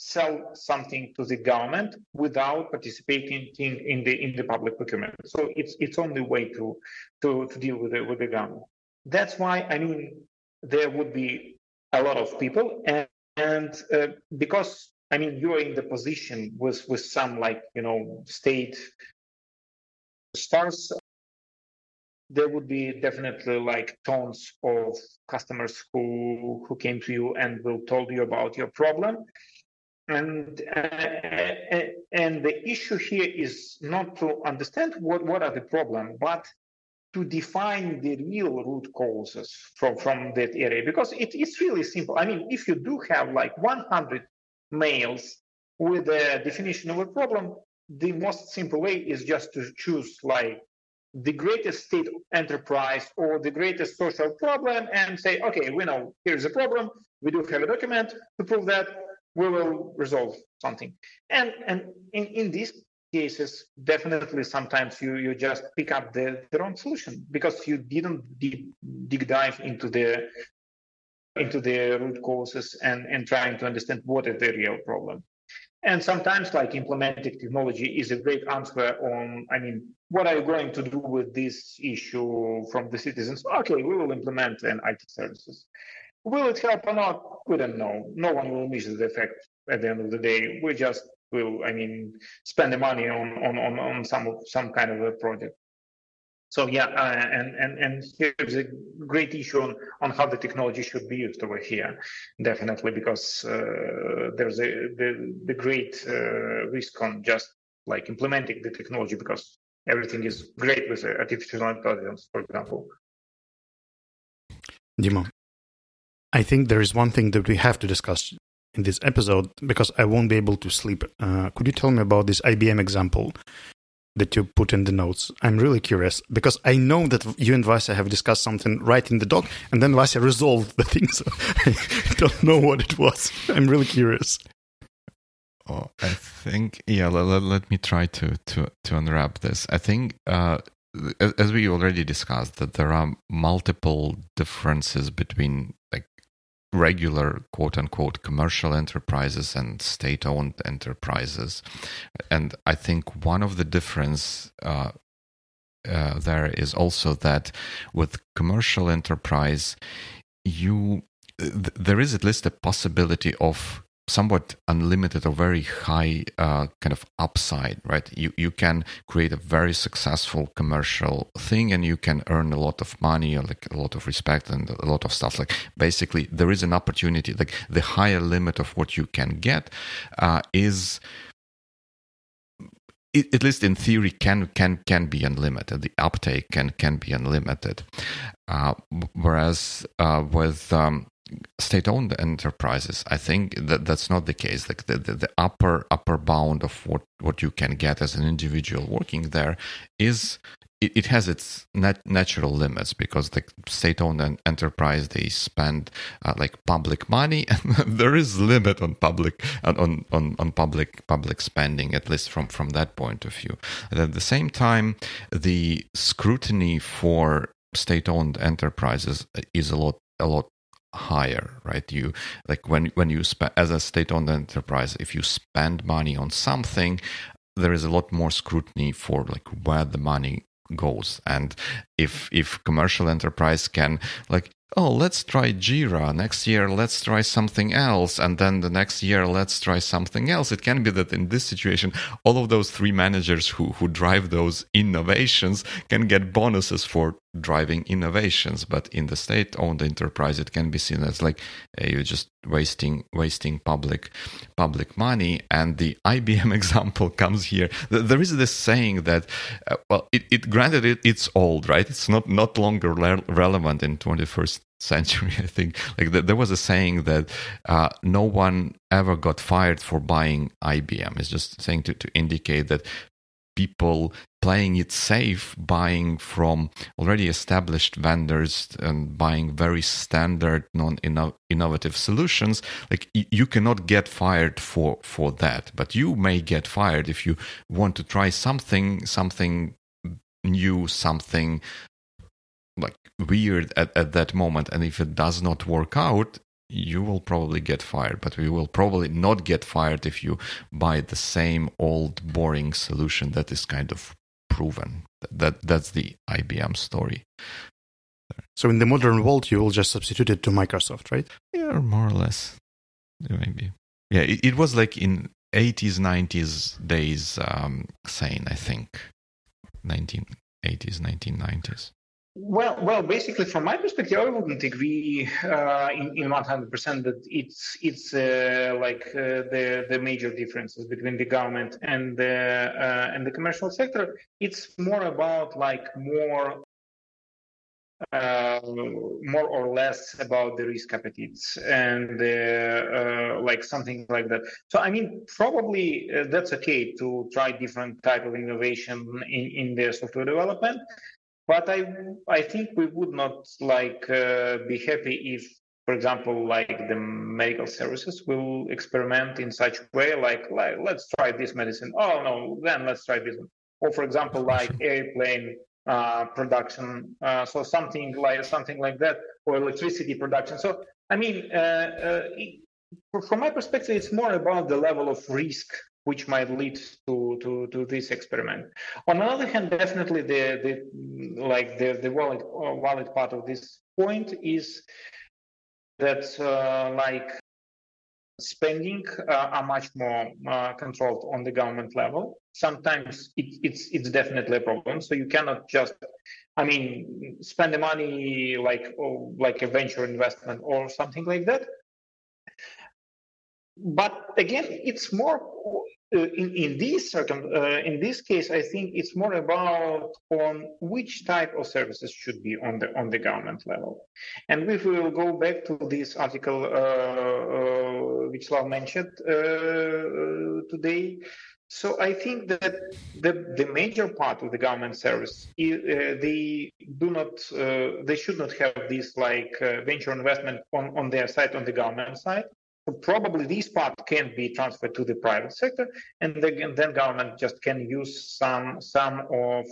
C: sell something to the government without participating in, in the in the public procurement. So it's it's only way to to to deal with the with the government. That's why I mean there would be a lot of people and and uh, because I mean, you're in the position with with some like you know state stars. There would be definitely like tons of customers who who came to you and will told you about your problem, and uh, and the issue here is not to understand what what are the problem, but to define the real root causes from, from that area because it, it's really simple. I mean, if you do have like 100 mails with a definition of a problem, the most simple way is just to choose like the greatest state enterprise or the greatest social problem and say, okay, we know here's a problem. We do have a document to prove that we will resolve something. And and in, in these cases, definitely sometimes you, you just pick up the, the wrong solution because you didn't deep, dig dive into the into the root causes and, and trying to understand what is the real problem. and sometimes like implementing technology is a great answer on i mean what are you going to do with this issue from the citizens okay we will implement an it services will it help or not? We don't know. No one will measure the effect at the end of the day. We just will i mean spend the money on on on, on some some kind of a project. So yeah, uh, and and and here's a great issue on, on how the technology should be used over here, definitely because uh, there's a the the great uh, risk on just like implementing the technology because everything is great with artificial intelligence, for example.
A: Dima, I think there is one thing that we have to discuss in this episode because I won't be able to sleep. Uh, could you tell me about this IBM example that you put in the notes. I'm really curious because I know that you and Vasya have discussed something right in the doc, and then Vasya resolved the thing. So I don't know what it was. I'm really curious.
B: Oh, I think yeah. Let, let, let me try to to to unwrap this. I think. Uh, as we already discussed, that there are multiple differences between regular quote unquote commercial enterprises and state owned enterprises. And I think one of the difference uh, uh, there is also that with commercial enterprise, you th- there is at least a possibility of somewhat unlimited or very high uh, kind of upside, right? You you can create a very successful commercial thing, and you can earn a lot of money, or like a lot of respect, and a lot of stuff. Like basically, there is an opportunity. Like the higher limit of what you can get uh, is. At least in theory, can can can be unlimited. The uptake can can be unlimited, uh, whereas uh, with um, state-owned enterprises i think that that's not the case. Like the, the, the, upper upper bound of what what you can get as an individual working there is it, it has its nat- natural limits because the state-owned enterprise they spend uh, like public money. And there is limit on public on, on on public public spending at least from from that point of view. And at the same time the scrutiny for state-owned enterprises is a lot a lot higher right you like when when you spend as a state owned enterprise if you spend money on something there is a lot more scrutiny for like where the money goes and if if commercial enterprise can like oh, let's try Jira. Next year, let's try something else. And then the next year, let's try something else. It can be that in this situation, all of those three managers who, who drive those innovations can get bonuses for driving innovations. But in the state owned enterprise, it can be seen as like hey, you're just wasting wasting public public money. And the IBM example comes here. There is this saying that, uh, well, it, it granted it, it's old, right? It's not, not longer le- relevant in 21st century i think like the, there was a saying that uh, no one ever got fired for buying ibm it's just saying to, to indicate that people playing it safe buying from already established vendors and buying very standard non-innovative solutions. Like you cannot get fired for for that but you may get fired if you want to try something something new something like weird at, at that moment. And if it does not work out you will probably get fired but we will probably not get fired if you buy the same old boring solution that is kind of proven. That that's the IBM story.
A: So in the modern world you will just substitute it to Microsoft right?
B: Yeah more or less. Maybe. Yeah it, it was like in 80s 90s days um, sane I think. 1980s 1990s
C: well, well, basically, from my perspective, I wouldn't agree uh, in in one hundred percent that it's it's uh, like uh, the the major differences between the government and the uh, and the commercial sector. It's more about like more uh, more or less about the risk appetites and uh, like something like that. So I mean, probably that's okay to try different type of innovation in in the software development but I I think we would not like uh, be happy if, for example, like the medical services will experiment in such way, like like let's try this medicine. Oh no, then let's try this one. Or for example, like airplane uh, production. Uh, so something like something like that, or electricity production. So I mean, uh, uh, from my perspective, it's more about the level of risk which might lead to, to, to this experiment. On the other hand, definitely the, the like the, the valid, uh, valid part of this point is that uh, like spending uh, are much more uh, controlled on the government level. Sometimes it, it's it's definitely a problem. So you cannot just, I mean, spend the money like oh, like a venture investment or something like that but again, it's more uh, in in this circum uh, in this case. I think it's more about on which type of services should be on the on the government level. And if we will go back to this article uh, uh which Lav mentioned uh, today, so I think that the, the major part of the government service, uh, they do not, uh, they should not have this like uh, venture investment on, on their side, on the government side. Probably this part can be transferred to the private sector, and then, then government just can use some some of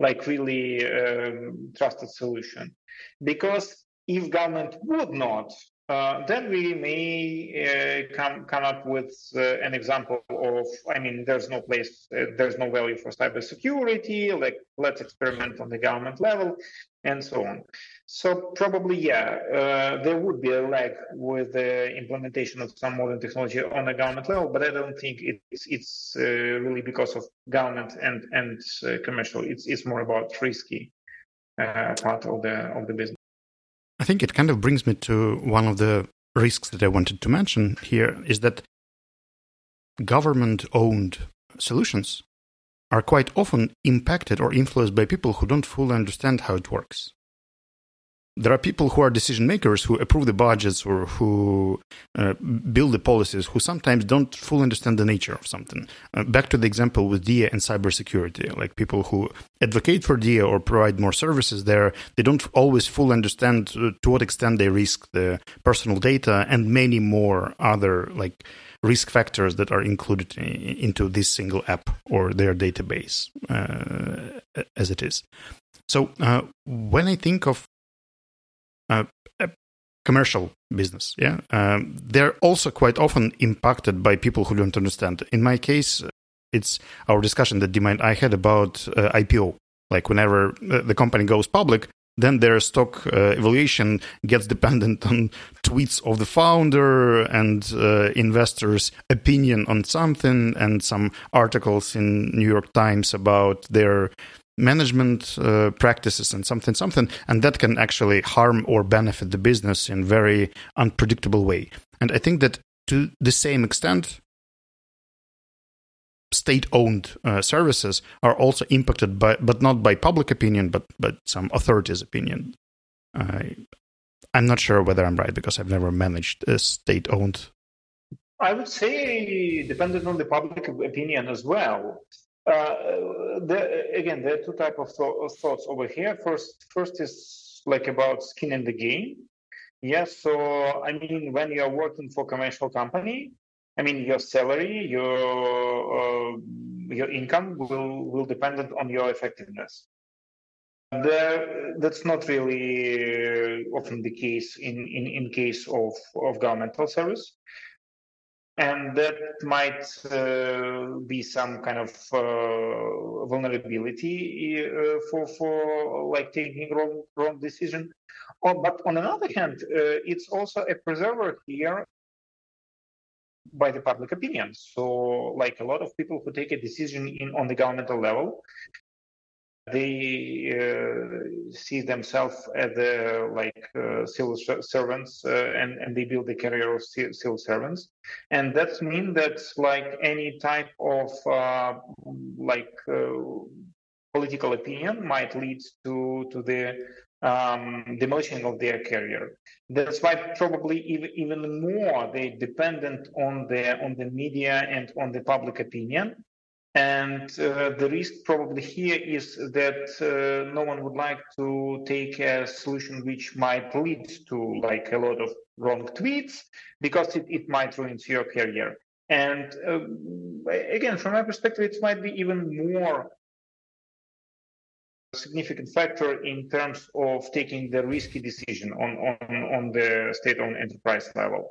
C: like really um, trusted solution. Because if government would not uh, then we may uh, come come up with uh, an example of I mean there's no place uh, there's no value for cybersecurity like let's experiment on the government level and so on. So probably yeah uh, there would be a lag with the implementation of some modern technology on a government level, but I don't think it's it's uh, really because of government and and uh, commercial. It's it's more about risky uh, part of the of the business.
A: I think it kind of brings me to one of the risks that I wanted to mention here is that government owned solutions are quite often impacted or influenced by people who don't fully understand how it works there are people who are decision makers who approve the budgets or who uh, build the policies who sometimes don't fully understand the nature of something. Uh, back to the example with Diia and cybersecurity, like people who advocate for Diia or provide more services there, they don't always fully understand uh, to what extent they risk the personal data and many more other like risk factors that are included in, into this single app or their database uh, as it is. So uh, when I think of uh, commercial business. Yeah, um, they're also quite often impacted by people who don't understand. In my case, it's our discussion that Dima and I had about uh, IPO. Like whenever uh, the company goes public, then their stock uh, evaluation gets dependent on tweets of the founder and uh, investors' opinion on something, and some articles in New York Times about their management uh, practices and something something and that can actually harm or benefit the business in very unpredictable way and i think that to the same extent state owned uh, services are also impacted by but not by public opinion but but some authorities opinion i'm not sure whether i'm right because i've never managed a state owned
C: I would say dependent on the public opinion as well. Uh, the, again, there are two type of, th- of, thoughts over here. First, first is like about skin in the game. Yes, so I mean, when you are working for commercial company, I mean, your salary, your uh, your income will will depend on your effectiveness. There, that's not really often the case in, in, in case of, of governmental service and that might uh, be some kind of uh, vulnerability uh, for for like taking wrong wrong decision. Oh, but on another hand, uh, it's also a preserver here by the public opinion. So, like a lot of people who take a decision in on the governmental level, they uh, see themselves as the like uh, civil servants uh, and and they build a career of civil servants and that means that like any type of uh, like uh, political opinion might lead to to the um, demolition of their career. That's why probably even, even more they dependent on the on the media and on the public opinion and uh, the risk probably here is that uh, no one would like to take a solution which might lead to like a lot of wrong tweets because it, it might ruin your career. And uh, again, from my perspective, it might be even more significant factor in terms of taking the risky decision on, on, on the state-owned enterprise level.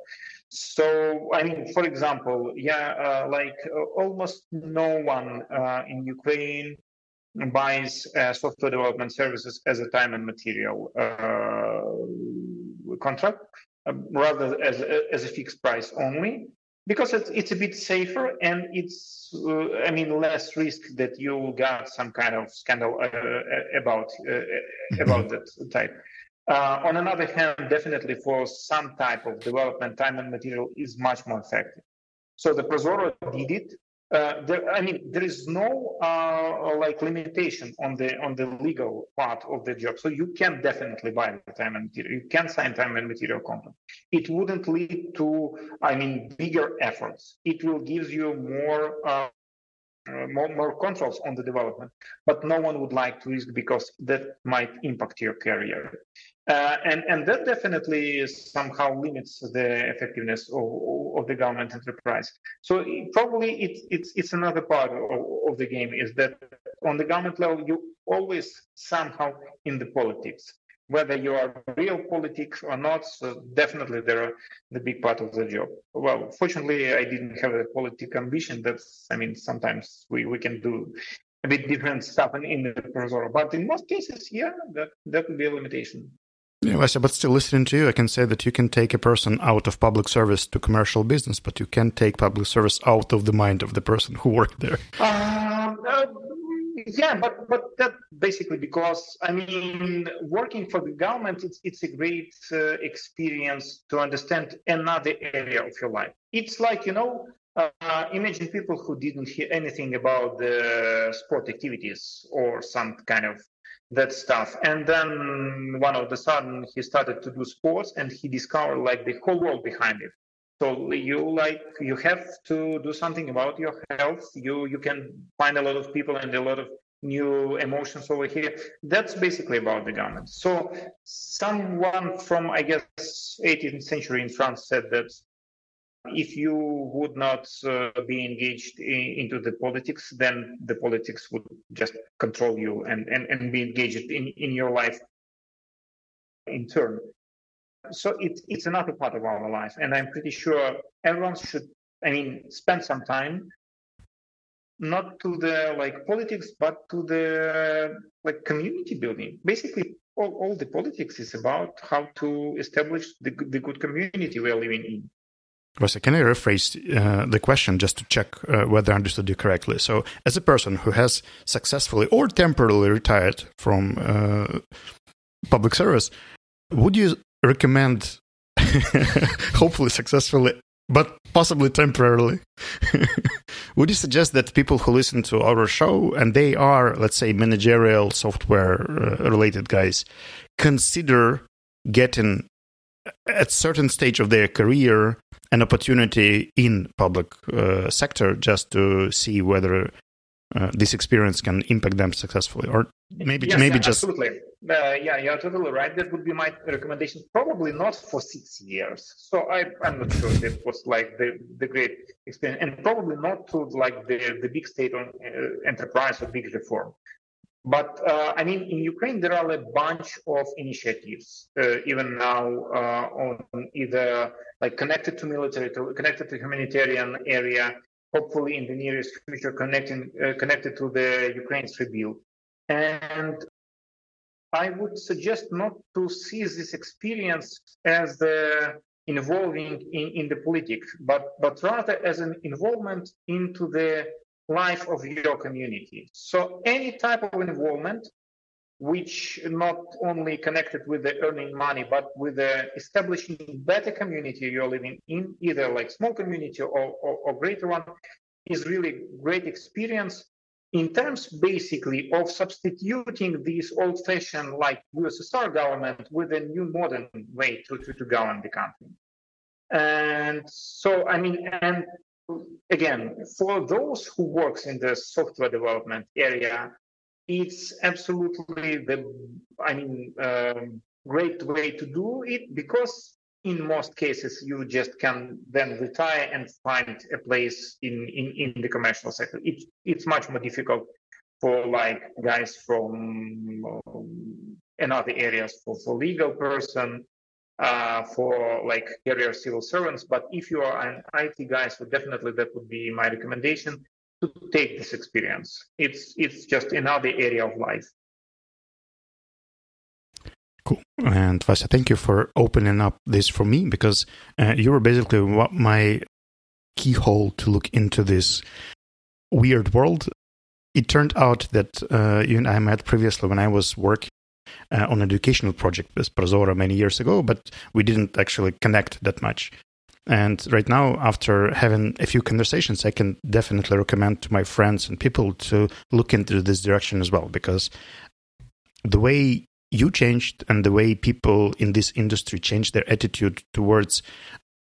C: So, I mean, for example, yeah, uh, like uh, almost no one uh, in Ukraine buys uh, software development services as a time and material uh, contract, um, rather as as a fixed price only, because it's it's a bit safer and it's uh, I mean less risk that you got some kind of scandal about about that type. Uh, on another hand, definitely for some type of development, time and material is much more effective. So the ProZorro did it. Uh, there, I mean, there is no uh, like limitation on the on the legal part of the job. So you can definitely buy the time and material. You can sign time and material contract. It wouldn't lead to, I mean, bigger efforts. It will give you more uh, more, more controls on the development, but no one would like to risk because that might impact your career. Uh, and, and that definitely somehow limits the effectiveness of, of the government enterprise. So probably it's, it's, it's another part of, of the game is that on the government level, you always somehow in the politics whether you are real politics or not. So definitely they're the big part of the job. Well, fortunately, I didn't have a political ambition. That's, I mean, sometimes we, we can do a bit different stuff in, in the ProZorro. But in most cases, yeah, that, that would be a limitation.
A: Yeah, Vasya, but still listening to you, I can say that you can take a person out of public service to commercial business, but you can't take public service out of the mind of the person who worked there.
C: Um, uh, yeah, but but that basically because I mean, working for the government, it's it's a great uh, experience to understand another area of your life. It's like you know, uh, imagine people who didn't hear anything about the sport activities or some kind of that stuff, and then one of the sudden he started to do sports, and he discovered like the whole world behind it. So you like you have to do something about your health. You you can find a lot of people and a lot of new emotions over here. That's basically about the government. So someone from I guess 18th century in France said that if you would not uh, be engaged in, into the politics, then the politics would just control you and, and, and be engaged in, in your life in turn. So it, it's another part of our life. And I'm pretty sure everyone should, I mean, spend some time not to the like politics, but to the like community building. Basically, all, all the politics is about how to establish the, the good community we are living in.
A: Vasya, can I rephrase uh, the question just to check uh, whether I understood you correctly? So, as a person who has successfully or temporarily retired from uh, public service, would you recommend, hopefully successfully, but possibly temporarily. Would you suggest that people who listen to our show and they are, let's say, managerial software uh, related guys, consider getting at certain stage of their career an opportunity in public uh, sector just to see whether uh, this experience can impact them successfully or maybe
C: yes,
A: maybe
C: yeah,
A: just
C: absolutely. Uh, yeah you're totally right. That would be my recommendation probably not for six years. So I, i'm not sure that was like the, the great experience and probably not to like the, the big state on uh, enterprise or big reform. But uh, I mean, in Ukraine, there are a bunch of initiatives, uh, even now, uh, on either like connected to military, to, connected to humanitarian area, hopefully in the nearest future connecting, uh, connected to the Ukraine's rebuild. And I would suggest not to see this experience as the involving in, in the politics, but, but rather as an involvement into the life of your community. So any type of involvement which not only connected with the earning money, but with the establishing better community you're living in, either like small community or, or, or greater one, is really great experience in terms basically of substituting this old-fashioned like USSR government with a new modern way to, to, to govern the country. And so, I mean, and again, for those who works in the software development area, it's absolutely the, I mean, um, great way to do it because in most cases you just can then retire and find a place in, in, in the commercial sector. It's, it's much more difficult for like guys from um, another areas for, for legal person uh, for like career civil servants. But if you are an IT guy, so definitely that would be my recommendation to take this experience. It's it's just another area of life.
A: Cool. And Vasya, thank you for opening up this for me because uh, you were basically what my keyhole to look into this weird world. It turned out that uh, you and I met previously when I was working uh, on an educational project with ProZorro many years ago, but we didn't actually connect that much. And right now, after having a few conversations, I can definitely recommend to my friends and people to look into this direction as well, because the way you changed and the way people in this industry changed their attitude towards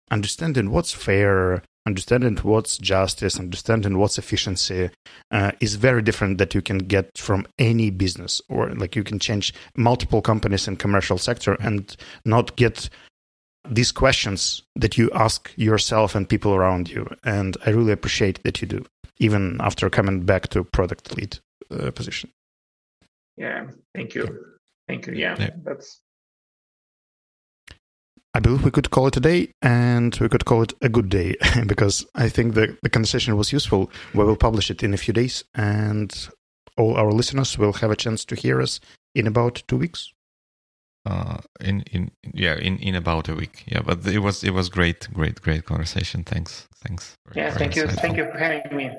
A: understanding what's fair, understanding what's justice, understanding what's efficiency uh, is very different that you can get from any business or like you can change multiple companies in commercial sector and not get these questions that you ask yourself and people around you. And I really appreciate that you do, even after coming back to product lead uh, position.
C: Yeah, thank you. Thank you. Yeah, yeah, that's
A: I believe we could call it a day and we could call it a good day because I think the, the conversation was useful. We will publish it in a few days and all our listeners will have a chance to hear us in about two weeks.
B: Uh, in in yeah in in about a week. Yeah but it was it was great great great conversation. Thanks. Thanks.
C: Yeah thank you. thank you for having me